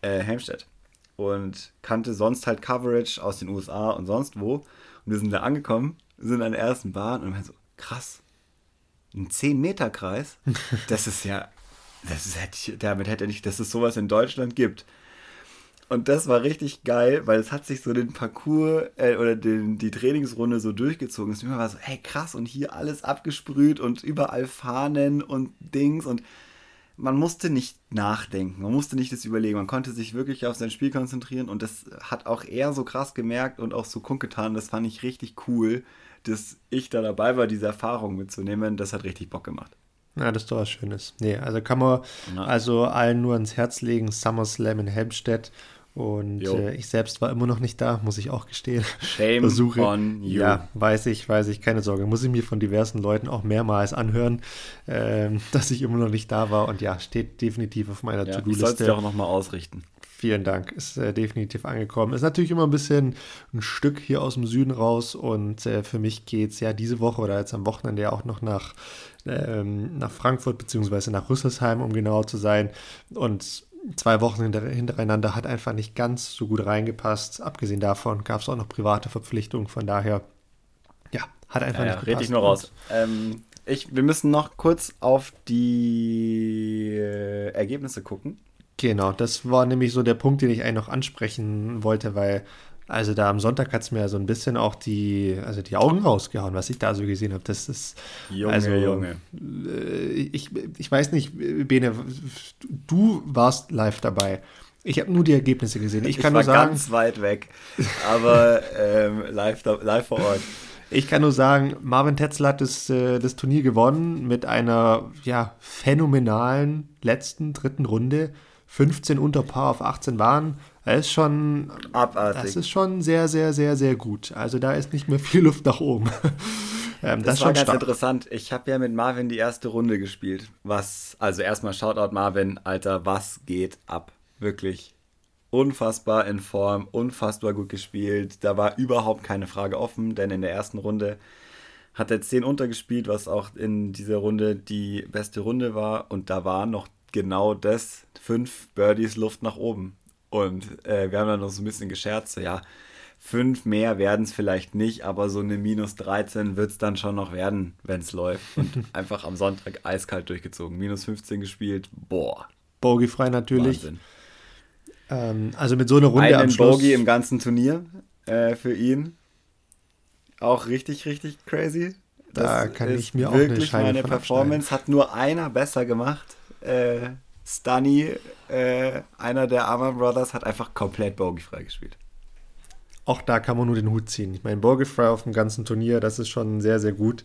Speaker 1: äh, Helmstedt und kannte sonst halt Coverage aus den USA und sonst wo. Und wir sind da angekommen, sind an der ersten Bahn und haben so, krass, ein 10-Meter-Kreis, das ist ja, das ist, damit hätte er nicht, dass es sowas in Deutschland gibt. Und das war richtig geil, weil es hat sich so den Parcours äh, oder den, die Trainingsrunde so durchgezogen. Es war so, hey krass, und hier alles abgesprüht und überall Fahnen und Dings und man musste nicht nachdenken, man musste nicht das überlegen, man konnte sich wirklich auf sein Spiel konzentrieren und das hat auch er so krass gemerkt und auch so kundgetan, das fand ich richtig cool, dass ich da dabei war, diese Erfahrung mitzunehmen, das hat richtig Bock gemacht.
Speaker 2: Ja, das ist doch was Schönes. Nee, also kann man ja. also allen nur ans Herz legen, SummerSlam in Helmstedt und äh, ich selbst war immer noch nicht da, muss ich auch gestehen.
Speaker 1: Shame Versuche. on you.
Speaker 2: Ja, weiß ich, weiß ich, keine Sorge. Muss ich mir von diversen Leuten auch mehrmals anhören, ähm, dass ich immer noch nicht da war. Und ja, steht definitiv auf meiner ja, To-Do-Liste.
Speaker 1: Sollst du auch nochmal ausrichten.
Speaker 2: Vielen Dank, ist äh, definitiv angekommen. Ist natürlich immer ein bisschen ein Stück hier aus dem Süden raus und äh, für mich geht es ja diese Woche oder jetzt am Wochenende ja auch noch nach, ähm, nach Frankfurt beziehungsweise nach Rüsselsheim, um genauer zu sein. Und zwei Wochen hintereinander hat einfach nicht ganz so gut reingepasst. Abgesehen davon gab es auch noch private Verpflichtungen. Von daher, ja, hat einfach ja, nicht
Speaker 1: ja, gepasst. Red ich nur raus. Ähm, ich, wir müssen noch kurz auf die äh, Ergebnisse gucken.
Speaker 2: Genau, das war nämlich so der Punkt, den ich eigentlich noch ansprechen wollte, weil also da am Sonntag hat es mir so ein bisschen auch die, also die Augen rausgehauen, was ich da so gesehen habe. Das ist
Speaker 1: Junge,
Speaker 2: also,
Speaker 1: Junge.
Speaker 2: Äh, ich, ich weiß nicht, Bene, du warst live dabei. Ich habe nur die Ergebnisse gesehen. Ich, kann
Speaker 1: ich war
Speaker 2: nur sagen,
Speaker 1: ganz weit weg, aber ähm, live, live vor Ort.
Speaker 2: Ich kann nur sagen, Marvin Tetzel hat das, äh, das Turnier gewonnen mit einer ja, phänomenalen letzten dritten Runde. 15 unter Paar auf 18 Bahnen. Das ist schon
Speaker 1: abartig.
Speaker 2: Das ist schon sehr, sehr, sehr, sehr gut. Also da ist nicht mehr viel Luft nach oben.
Speaker 1: ähm, das, das war ganz stark. interessant. Ich habe ja mit Marvin die erste Runde gespielt. Was, also erstmal Shoutout Marvin, Alter, was geht ab? Wirklich unfassbar in Form, unfassbar gut gespielt. Da war überhaupt keine Frage offen, denn in der ersten Runde hat er 10 untergespielt, was auch in dieser Runde die beste Runde war. Und da war noch genau das, fünf Birdies Luft nach oben. Und äh, wir haben dann noch so ein bisschen gescherzt, so, ja, fünf mehr werden es vielleicht nicht, aber so eine minus 13 wird es dann schon noch werden, wenn es läuft. Und einfach am Sonntag eiskalt durchgezogen. Minus 15 gespielt, boah.
Speaker 2: Bogeyfrei natürlich. Ähm, also mit so einer Runde
Speaker 1: Einen am Schluss. Bogey im ganzen Turnier äh, für ihn. Auch richtig, richtig crazy.
Speaker 2: Das da kann ich mir auch eine Scheibe meine
Speaker 1: Performance hat nur einer besser gemacht. Äh, Stunny, äh, einer der Armor Brothers, hat einfach komplett bogeyfrei gespielt.
Speaker 2: Auch da kann man nur den Hut ziehen. Ich meine, bogeyfrei auf dem ganzen Turnier, das ist schon sehr, sehr gut.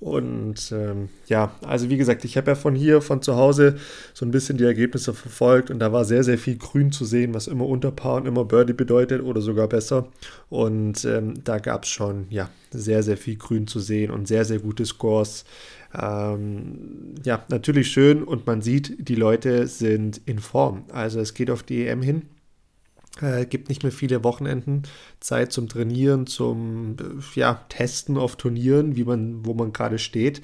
Speaker 2: Und ähm, ja, also wie gesagt, ich habe ja von hier, von zu Hause so ein bisschen die Ergebnisse verfolgt und da war sehr, sehr viel Grün zu sehen, was immer Unterpaar und immer Birdie bedeutet oder sogar besser. Und ähm, da gab es schon ja sehr, sehr viel Grün zu sehen und sehr, sehr gute Scores. Ähm, ja, natürlich schön und man sieht, die Leute sind in Form. Also es geht auf die EM hin. Äh, gibt nicht mehr viele Wochenenden Zeit zum Trainieren, zum äh, ja, Testen auf Turnieren, wie man, wo man gerade steht.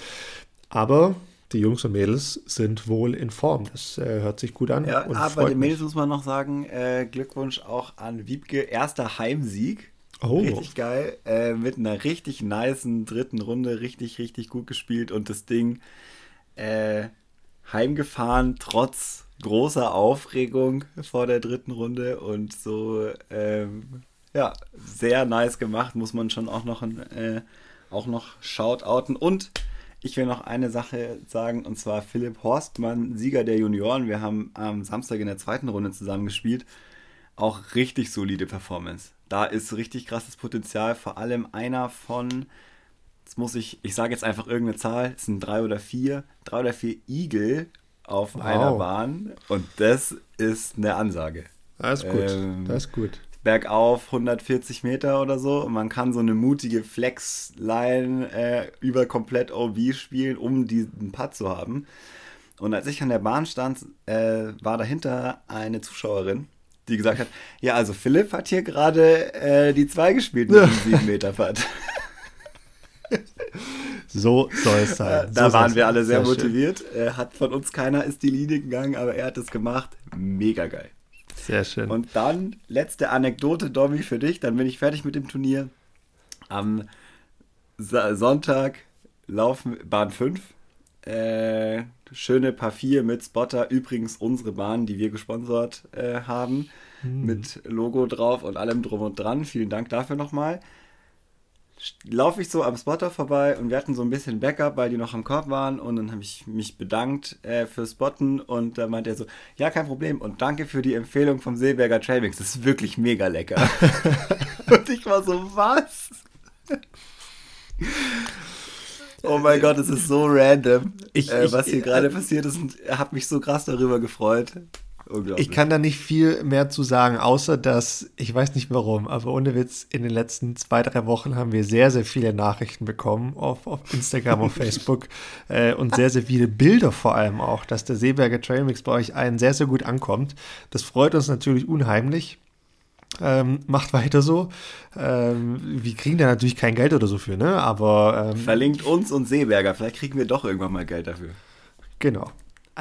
Speaker 2: Aber die Jungs und Mädels sind wohl in Form. Das äh, hört sich gut an.
Speaker 1: Ja, aber den Mädels muss man noch sagen, äh, Glückwunsch auch an Wiebke. Erster Heimsieg. Oh. Richtig geil. Äh, mit einer richtig niceen dritten Runde. Richtig, richtig gut gespielt und das Ding äh, heimgefahren, trotz großer Aufregung vor der dritten Runde und so, ähm, ja, sehr nice gemacht, muss man schon auch noch, äh, auch noch shoutouten. Und ich will noch eine Sache sagen, und zwar Philipp Horstmann, Sieger der Junioren. Wir haben am Samstag in der zweiten Runde zusammen gespielt. Auch richtig solide Performance. Da ist richtig krasses Potenzial, vor allem einer von, jetzt muss ich, ich sage jetzt einfach irgendeine Zahl, es sind drei oder vier, drei oder vier Igel auf wow. einer Bahn und das ist eine Ansage.
Speaker 2: Das ist gut. Ähm, das ist gut.
Speaker 1: Bergauf 140 Meter oder so. Und man kann so eine mutige Flex-Line äh, über komplett OB spielen, um diesen Putt zu haben. Und als ich an der Bahn stand, äh, war dahinter eine Zuschauerin, die gesagt hat: Ja, also Philipp hat hier gerade äh, die zwei gespielt mit dem 7 Meter Putt.
Speaker 2: So soll es sein.
Speaker 1: Da
Speaker 2: so
Speaker 1: waren wir alle sehr, sehr motiviert. Äh, hat von uns keiner ist die Linie gegangen, aber er hat es gemacht. Mega geil.
Speaker 2: Sehr schön.
Speaker 1: Und dann letzte Anekdote, Domi, für dich. Dann bin ich fertig mit dem Turnier. Am Sonntag laufen Bahn 5. Äh, schöne 4 mit Spotter. Übrigens unsere Bahn, die wir gesponsert äh, haben. Hm. Mit Logo drauf und allem drum und dran. Vielen Dank dafür nochmal laufe ich so am Spotter vorbei und wir hatten so ein bisschen Backup, weil die noch am Korb waren und dann habe ich mich bedankt äh, fürs Spotten und da meinte er so, ja, kein Problem und danke für die Empfehlung vom Seeberger Trailmix, das ist wirklich mega lecker. und ich war so, was? Oh mein Gott, es ist so random, ich, äh, was hier äh, gerade passiert ist und hat mich so krass darüber gefreut.
Speaker 2: Ich kann da nicht viel mehr zu sagen, außer dass, ich weiß nicht warum, aber ohne Witz, in den letzten zwei, drei Wochen haben wir sehr, sehr viele Nachrichten bekommen auf, auf Instagram, auf Facebook äh, und sehr, sehr viele Bilder vor allem auch, dass der Seeberger Trailmix bei euch allen sehr, sehr gut ankommt. Das freut uns natürlich unheimlich. Ähm, macht weiter so. Ähm, wir kriegen da natürlich kein Geld oder so für, ne? Aber.
Speaker 1: Ähm, Verlinkt uns und Seeberger. Vielleicht kriegen wir doch irgendwann mal Geld dafür.
Speaker 2: Genau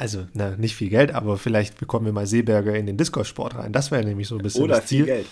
Speaker 2: also na, nicht viel Geld, aber vielleicht bekommen wir mal Seeberger in den Discord-Sport rein. Das wäre nämlich so ein bisschen
Speaker 1: Oder das Ziel. viel Geld.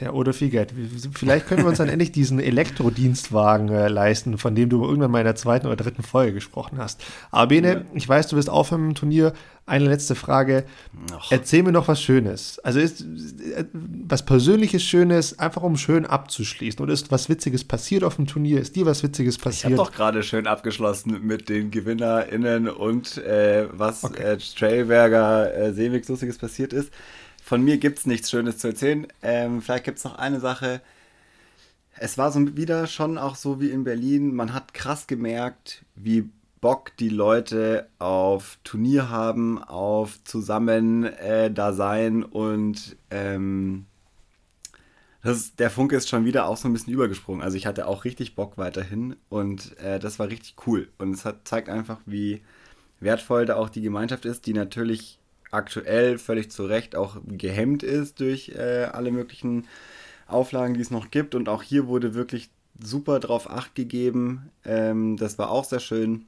Speaker 2: Ja, oder viel Geld. Vielleicht können wir uns dann endlich diesen Elektrodienstwagen äh, leisten, von dem du irgendwann mal in der zweiten oder dritten Folge gesprochen hast. Aber Bene, ja. ich weiß, du wirst aufhören im Turnier. Eine letzte Frage. Ach. Erzähl mir noch was Schönes. Also ist äh, was Persönliches Schönes, einfach um schön abzuschließen. Oder ist was Witziges passiert auf dem Turnier? Ist dir was Witziges passiert?
Speaker 1: Ich habe doch gerade schön abgeschlossen mit den GewinnerInnen und äh, was okay. äh, Trailberger äh, Seeweg Lustiges passiert ist. Von mir gibt es nichts Schönes zu erzählen. Ähm, vielleicht gibt es noch eine Sache. Es war so wieder schon auch so wie in Berlin. Man hat krass gemerkt, wie Bock die Leute auf Turnier haben, auf zusammen äh, da sein und ähm, das, der Funke ist schon wieder auch so ein bisschen übergesprungen. Also ich hatte auch richtig Bock weiterhin und äh, das war richtig cool. Und es hat, zeigt einfach, wie wertvoll da auch die Gemeinschaft ist, die natürlich aktuell völlig zu Recht auch gehemmt ist durch äh, alle möglichen Auflagen, die es noch gibt. Und auch hier wurde wirklich super drauf acht gegeben. Ähm, das war auch sehr schön.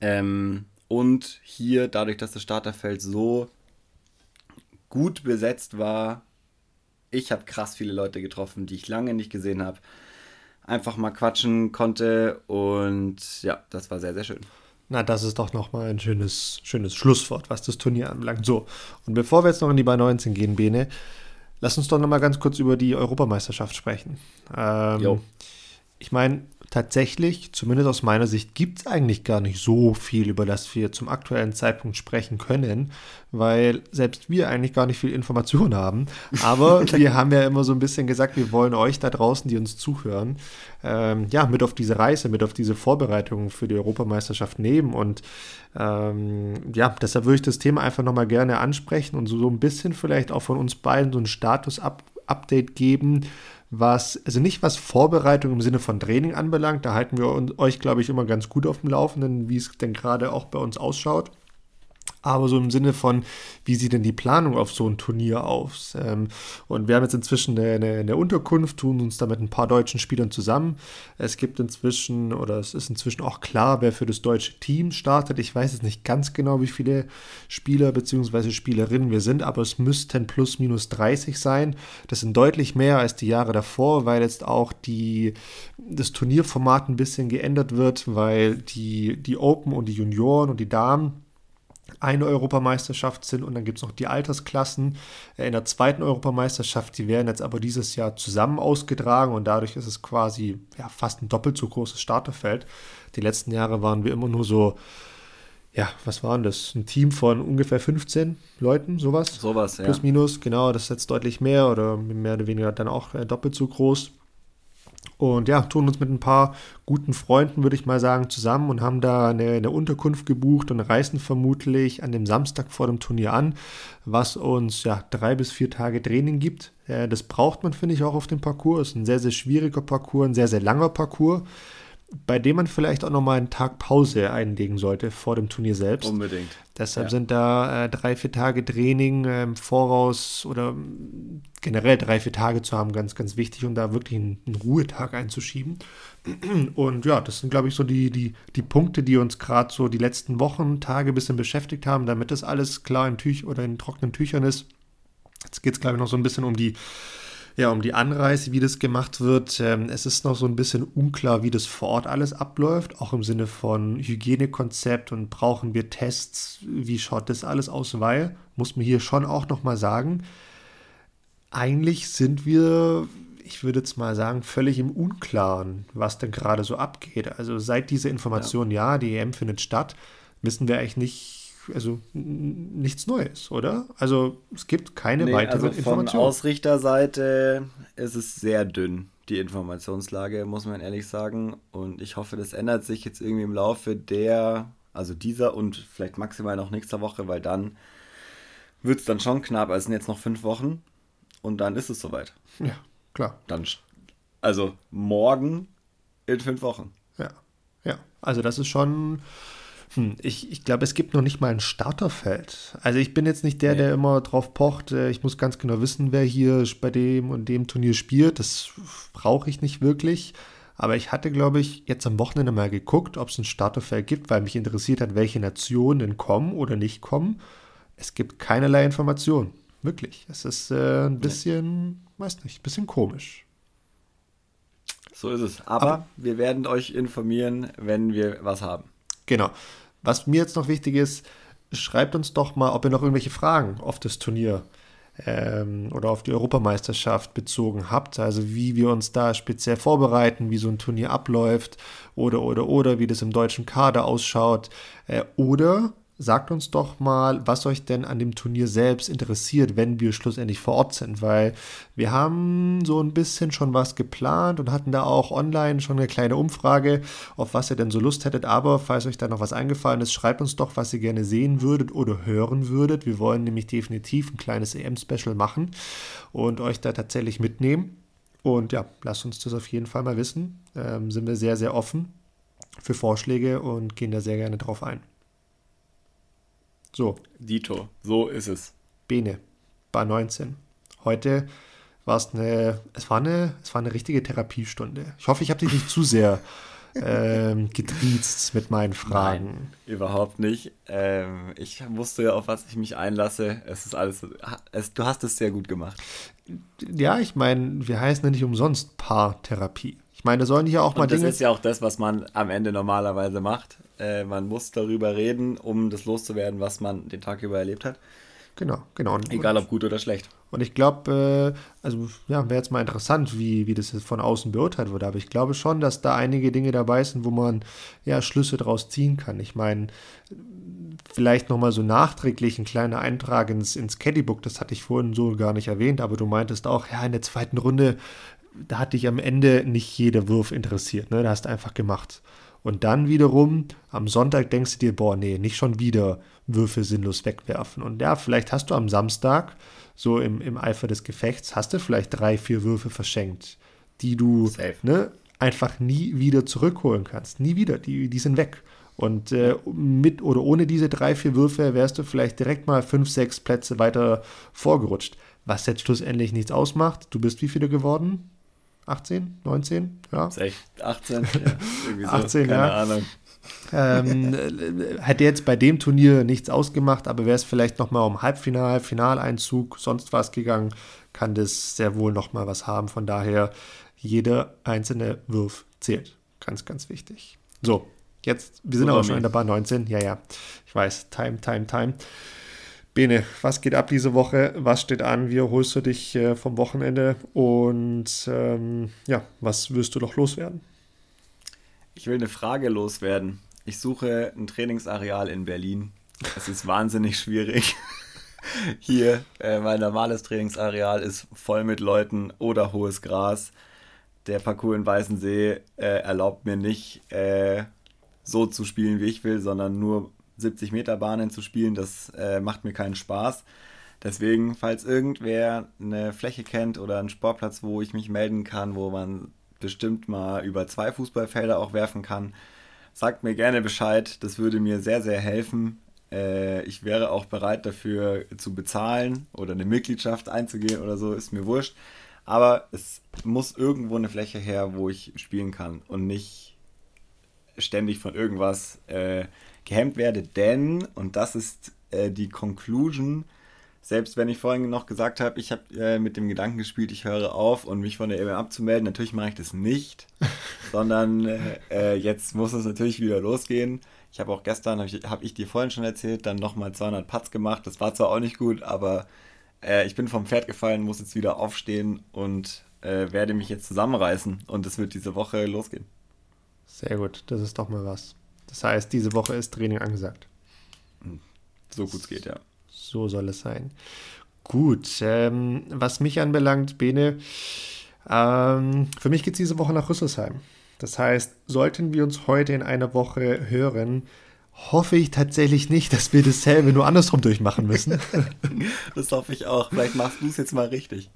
Speaker 1: Ähm, und hier, dadurch, dass das Starterfeld so gut besetzt war, ich habe krass viele Leute getroffen, die ich lange nicht gesehen habe. Einfach mal quatschen konnte und ja, das war sehr, sehr schön.
Speaker 2: Na, das ist doch nochmal ein schönes, schönes Schlusswort, was das Turnier anbelangt. So, und bevor wir jetzt noch in die bei 19 gehen, Bene, lass uns doch nochmal ganz kurz über die Europameisterschaft sprechen. Ähm, ich meine, tatsächlich, zumindest aus meiner Sicht, gibt es eigentlich gar nicht so viel, über das wir zum aktuellen Zeitpunkt sprechen können, weil selbst wir eigentlich gar nicht viel Information haben. Aber wir haben ja immer so ein bisschen gesagt, wir wollen euch da draußen, die uns zuhören, ähm, ja, mit auf diese Reise, mit auf diese Vorbereitungen für die Europameisterschaft nehmen. Und ähm, ja, deshalb würde ich das Thema einfach nochmal gerne ansprechen und so, so ein bisschen vielleicht auch von uns beiden so ein Status-Update geben was, also nicht was Vorbereitung im Sinne von Training anbelangt, da halten wir euch, glaube ich, immer ganz gut auf dem Laufenden, wie es denn gerade auch bei uns ausschaut. Aber so im Sinne von, wie sieht denn die Planung auf so ein Turnier aus? Ähm, und wir haben jetzt inzwischen eine, eine, eine, Unterkunft, tun uns da mit ein paar deutschen Spielern zusammen. Es gibt inzwischen, oder es ist inzwischen auch klar, wer für das deutsche Team startet. Ich weiß jetzt nicht ganz genau, wie viele Spieler bzw. Spielerinnen wir sind, aber es müssten plus minus 30 sein. Das sind deutlich mehr als die Jahre davor, weil jetzt auch die, das Turnierformat ein bisschen geändert wird, weil die, die Open und die Junioren und die Damen eine Europameisterschaft sind und dann gibt es noch die Altersklassen äh, in der zweiten Europameisterschaft. Die werden jetzt aber dieses Jahr zusammen ausgetragen und dadurch ist es quasi ja, fast ein doppelt so großes Starterfeld. Die letzten Jahre waren wir immer nur so, ja, was waren das? Ein Team von ungefähr 15 Leuten, sowas?
Speaker 1: Sowas, ja.
Speaker 2: Plus, minus, genau, das ist jetzt deutlich mehr oder mehr oder weniger dann auch äh, doppelt so groß. Und ja, tun uns mit ein paar guten Freunden, würde ich mal sagen, zusammen und haben da eine, eine, Unterkunft gebucht und reisen vermutlich an dem Samstag vor dem Turnier an, was uns ja drei bis vier Tage Training gibt. Das braucht man, finde ich, auch auf dem Parcours. Ein sehr, sehr schwieriger Parcours, ein sehr, sehr langer Parcours bei dem man vielleicht auch nochmal einen Tag Pause einlegen sollte vor dem Turnier selbst.
Speaker 1: Unbedingt.
Speaker 2: Deshalb ja. sind da äh, drei, vier Tage Training äh, im Voraus oder generell drei, vier Tage zu haben, ganz, ganz wichtig, um da wirklich einen, einen Ruhetag einzuschieben. Und ja, das sind, glaube ich, so die, die, die Punkte, die uns gerade so die letzten Wochen, Tage ein bisschen beschäftigt haben, damit das alles klar in Tüch oder in trockenen Tüchern ist. Jetzt geht es, glaube ich, noch so ein bisschen um die ja, um die Anreise, wie das gemacht wird. Ähm, es ist noch so ein bisschen unklar, wie das vor Ort alles abläuft, auch im Sinne von Hygienekonzept und brauchen wir Tests, wie schaut das alles aus, weil, muss man hier schon auch nochmal sagen, eigentlich sind wir, ich würde jetzt mal sagen, völlig im Unklaren, was denn gerade so abgeht. Also seit diese Information, ja. ja, die EM findet statt, wissen wir eigentlich nicht, also nichts Neues, oder? Also es gibt keine nee, weitere also Informationen.
Speaker 1: Von Ausrichterseite ist es sehr dünn, die Informationslage, muss man ehrlich sagen. Und ich hoffe, das ändert sich jetzt irgendwie im Laufe der, also dieser und vielleicht maximal noch nächster Woche, weil dann wird es dann schon knapp. Also es sind jetzt noch fünf Wochen und dann ist es soweit.
Speaker 2: Ja, klar.
Speaker 1: Dann, also morgen in fünf Wochen.
Speaker 2: Ja, ja. Also das ist schon hm, ich, ich glaube, es gibt noch nicht mal ein Starterfeld. Also ich bin jetzt nicht der, nee. der immer drauf pocht, äh, ich muss ganz genau wissen, wer hier bei dem und dem Turnier spielt. Das brauche ich nicht wirklich. Aber ich hatte, glaube ich, jetzt am Wochenende mal geguckt, ob es ein Starterfeld gibt, weil mich interessiert hat, welche Nationen kommen oder nicht kommen. Es gibt keinerlei Informationen. Wirklich. Es ist äh, ein bisschen, nee. weiß nicht, ein bisschen komisch.
Speaker 1: So ist es. Aber, Aber wir werden euch informieren, wenn wir was haben.
Speaker 2: Genau. Was mir jetzt noch wichtig ist, schreibt uns doch mal, ob ihr noch irgendwelche Fragen auf das Turnier ähm, oder auf die Europameisterschaft bezogen habt. Also wie wir uns da speziell vorbereiten, wie so ein Turnier abläuft oder oder oder wie das im deutschen Kader ausschaut. Äh, oder sagt uns doch mal, was euch denn an dem Turnier selbst interessiert, wenn wir schlussendlich vor Ort sind, weil wir haben so ein bisschen schon was geplant und hatten da auch online schon eine kleine Umfrage, auf was ihr denn so Lust hättet, aber falls euch da noch was eingefallen ist, schreibt uns doch, was ihr gerne sehen würdet oder hören würdet. Wir wollen nämlich definitiv ein kleines EM-Special machen und euch da tatsächlich mitnehmen. Und ja, lasst uns das auf jeden Fall mal wissen. Ähm, sind wir sehr, sehr offen für Vorschläge und gehen da sehr gerne drauf ein. So.
Speaker 1: Dito, so ist es.
Speaker 2: Bene, Bar 19. Heute war es eine, es war eine, es war eine richtige Therapiestunde. Ich hoffe, ich habe dich nicht zu sehr ähm, getriezt mit meinen Fragen. Nein,
Speaker 1: überhaupt nicht. Ähm, ich wusste ja, auf was ich mich einlasse. Es ist alles, es, du hast es sehr gut gemacht.
Speaker 2: Ja, ich meine, wir heißen ja nicht umsonst Paartherapie. Ich meine, da sollen hier auch
Speaker 1: Und
Speaker 2: mal
Speaker 1: das Dinge. Das ist ja auch das, was man am Ende normalerweise macht. Äh, man muss darüber reden, um das loszuwerden, was man den Tag über erlebt hat.
Speaker 2: Genau, genau.
Speaker 1: Egal ob gut oder schlecht.
Speaker 2: Und ich glaube, äh, also ja, wäre jetzt mal interessant, wie, wie das von außen beurteilt wurde. Aber ich glaube schon, dass da einige Dinge dabei sind, wo man ja Schlüsse draus ziehen kann. Ich meine, vielleicht nochmal so nachträglich ein kleiner Eintrag ins, ins Caddybook, das hatte ich vorhin so gar nicht erwähnt, aber du meintest auch, ja, in der zweiten Runde da hat dich am Ende nicht jeder Wurf interessiert. Ne? Da hast du einfach gemacht. Und dann wiederum, am Sonntag denkst du dir, boah, nee, nicht schon wieder Würfe sinnlos wegwerfen. Und ja, vielleicht hast du am Samstag, so im, im Eifer des Gefechts, hast du vielleicht drei, vier Würfe verschenkt, die du ne, einfach nie wieder zurückholen kannst. Nie wieder. Die, die sind weg. Und äh, mit oder ohne diese drei, vier Würfe wärst du vielleicht direkt mal fünf, sechs Plätze weiter vorgerutscht. Was jetzt schlussendlich nichts ausmacht. Du bist wie viele geworden? 18, 19? Ja.
Speaker 1: 18, ja.
Speaker 2: 18,
Speaker 1: keine
Speaker 2: ja.
Speaker 1: Ahnung.
Speaker 2: Ähm, äh, hätte jetzt bei dem Turnier nichts ausgemacht, aber wäre es vielleicht nochmal um Halbfinal, Finaleinzug, sonst was gegangen, kann das sehr wohl nochmal was haben. Von daher, jeder einzelne Wurf zählt. Ganz, ganz wichtig. So, jetzt, wir sind aber schon in der Bar 19. Ja, ja, ich weiß, Time, Time, Time. Bene, was geht ab diese Woche? Was steht an? Wie erholst du dich äh, vom Wochenende? Und ähm, ja, was wirst du doch loswerden?
Speaker 1: Ich will eine Frage loswerden. Ich suche ein Trainingsareal in Berlin. Es ist wahnsinnig schwierig. Hier, äh, mein normales Trainingsareal ist voll mit Leuten oder hohes Gras. Der Parcours in Weißensee äh, erlaubt mir nicht, äh, so zu spielen, wie ich will, sondern nur 70 Meter Bahnen zu spielen. Das äh, macht mir keinen Spaß. Deswegen, falls irgendwer eine Fläche kennt oder einen Sportplatz, wo ich mich melden kann, wo man bestimmt mal über zwei Fußballfelder auch werfen kann, sagt mir gerne Bescheid. Das würde mir sehr, sehr helfen. Äh, ich wäre auch bereit dafür zu bezahlen oder eine Mitgliedschaft einzugehen oder so, ist mir wurscht. Aber es muss irgendwo eine Fläche her, wo ich spielen kann und nicht ständig von irgendwas äh, gehemmt werde. Denn, und das ist äh, die Conclusion, selbst wenn ich vorhin noch gesagt habe, ich habe äh, mit dem Gedanken gespielt, ich höre auf und mich von der EM abzumelden, natürlich mache ich das nicht, sondern äh, äh, jetzt muss es natürlich wieder losgehen. Ich habe auch gestern, habe ich, hab ich dir vorhin schon erzählt, dann nochmal 200 Putts gemacht. Das war zwar auch nicht gut, aber äh, ich bin vom Pferd gefallen, muss jetzt wieder aufstehen und äh, werde mich jetzt zusammenreißen. Und es wird diese Woche losgehen.
Speaker 2: Sehr gut, das ist doch mal was. Das heißt, diese Woche ist Training angesagt.
Speaker 1: So gut es geht, ja.
Speaker 2: So soll es sein. Gut, ähm, was mich anbelangt, Bene, ähm, für mich geht es diese Woche nach Rüsselsheim. Das heißt, sollten wir uns heute in einer Woche hören, hoffe ich tatsächlich nicht, dass wir dasselbe nur andersrum durchmachen müssen.
Speaker 1: Das hoffe ich auch. Vielleicht machst du es jetzt mal richtig.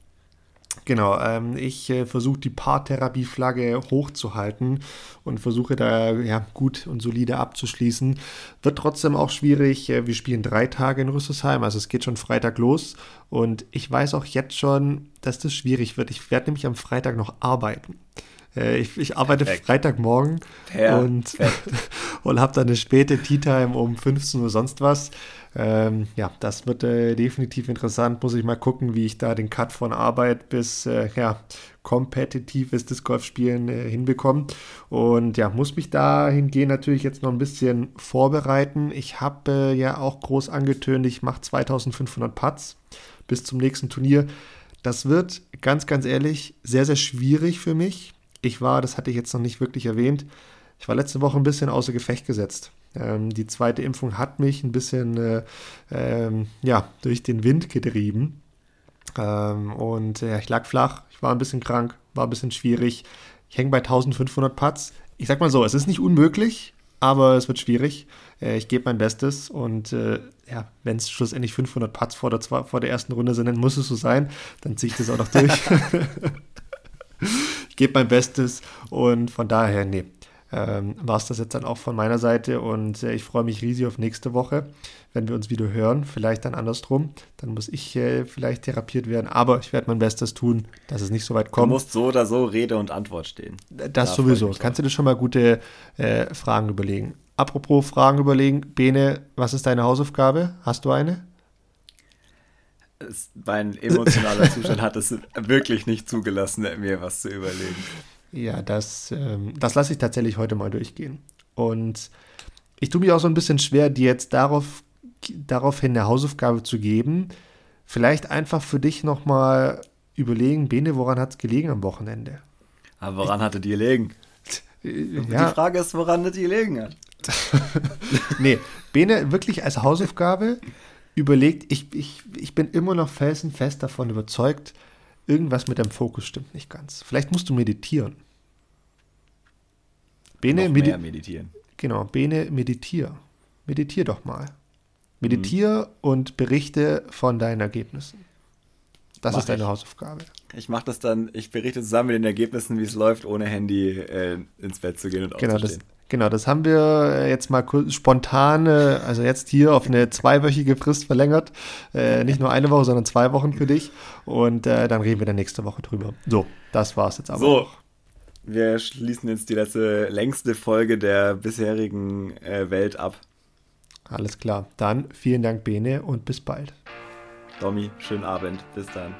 Speaker 2: Genau, ähm, ich äh, versuche die Paartherapie-Flagge hochzuhalten und versuche da ja, gut und solide abzuschließen. Wird trotzdem auch schwierig. Äh, wir spielen drei Tage in Rüsselsheim, also es geht schon Freitag los. Und ich weiß auch jetzt schon, dass das schwierig wird. Ich werde nämlich am Freitag noch arbeiten. Äh, ich, ich arbeite
Speaker 1: Perfekt.
Speaker 2: Freitagmorgen und, und habe dann eine späte Tea Time um 15 Uhr sonst was. Ähm, ja, das wird äh, definitiv interessant. Muss ich mal gucken, wie ich da den Cut von Arbeit bis äh, ja, kompetitives Disc Golf spielen äh, hinbekomme. Und ja, muss mich dahingehend natürlich jetzt noch ein bisschen vorbereiten. Ich habe äh, ja auch groß angetönt, ich mache 2500 Putts bis zum nächsten Turnier. Das wird ganz, ganz ehrlich sehr, sehr schwierig für mich. Ich war, das hatte ich jetzt noch nicht wirklich erwähnt, ich war letzte Woche ein bisschen außer Gefecht gesetzt. Ähm, die zweite Impfung hat mich ein bisschen äh, ähm, ja, durch den Wind getrieben. Ähm, und ja, ich lag flach, ich war ein bisschen krank, war ein bisschen schwierig. Ich hänge bei 1500 Putts. Ich sag mal so, es ist nicht unmöglich, aber es wird schwierig. Äh, ich gebe mein Bestes und äh, ja, wenn es schlussendlich 500 Putts vor der, vor der ersten Runde sind, dann muss es so sein. Dann ziehe ich das auch noch durch. ich gebe mein Bestes und von daher, nee, ähm, war es das jetzt dann auch von meiner Seite und äh, ich freue mich riesig auf nächste Woche, wenn wir uns wieder hören. Vielleicht dann andersrum. Dann muss ich äh, vielleicht therapiert werden, aber ich werde mein Bestes tun, dass es nicht so weit
Speaker 1: Du
Speaker 2: kommt.
Speaker 1: musst so oder so Rede und Antwort stehen.
Speaker 2: Das
Speaker 1: Da freu
Speaker 2: sowieso. Kannst du dir schon mal gute äh, Fragen überlegen. Apropos Fragen überlegen, Bene, was ist deine Hausaufgabe? Hast du eine?
Speaker 1: Mein emotionaler Zustand hat es wirklich nicht zugelassen, mir was zu überlegen.
Speaker 2: Ja, das, ähm, das lasse ich tatsächlich heute mal durchgehen. Und ich tue mich auch so ein bisschen schwer, dir jetzt darauf, daraufhin eine Hausaufgabe zu geben. Vielleicht einfach für dich nochmal überlegen, Bene, woran hat es gelegen am Wochenende?
Speaker 1: Aber woran hatte die gelegen?
Speaker 2: Äh,
Speaker 1: Die Frage ist, woran es gelegen hat.
Speaker 2: nee, Bene, wirklich als Hausaufgabe überlegt, ich, ich, ich bin immer noch felsenfest davon überzeugt, irgendwas mit deinem Fokus stimmt nicht ganz. Vielleicht musst du meditieren. Bene,
Speaker 1: Noch
Speaker 2: medi
Speaker 1: meditieren.
Speaker 2: genau, Bene, meditier. Meditier doch mal. Meditier und berichte von deinen Ergebnissen. Das
Speaker 1: Mach
Speaker 2: ist deine
Speaker 1: ich.
Speaker 2: Hausaufgabe.
Speaker 1: Ich mache das dann, ich berichte zusammen mit den Ergebnissen, wie es läuft, ohne Handy äh, ins Bett zu gehen und
Speaker 2: Genau,
Speaker 1: aufzustehen.
Speaker 2: genau, das haben wir jetzt mal spontan, äh, also jetzt hier auf eine zweiwöchige Frist verlängert. Äh, nicht nur eine Woche, sondern zwei Wochen für dich. Und äh, dann reden wir dann nächste Woche drüber. So, das war's jetzt aber.
Speaker 1: So, wir schließen jetzt die letzte längste Folge der bisherigen äh, Welt ab.
Speaker 2: Alles klar. Dann vielen Dank, Bene, und bis bald.
Speaker 1: Domi, schönen Abend. Bis dann.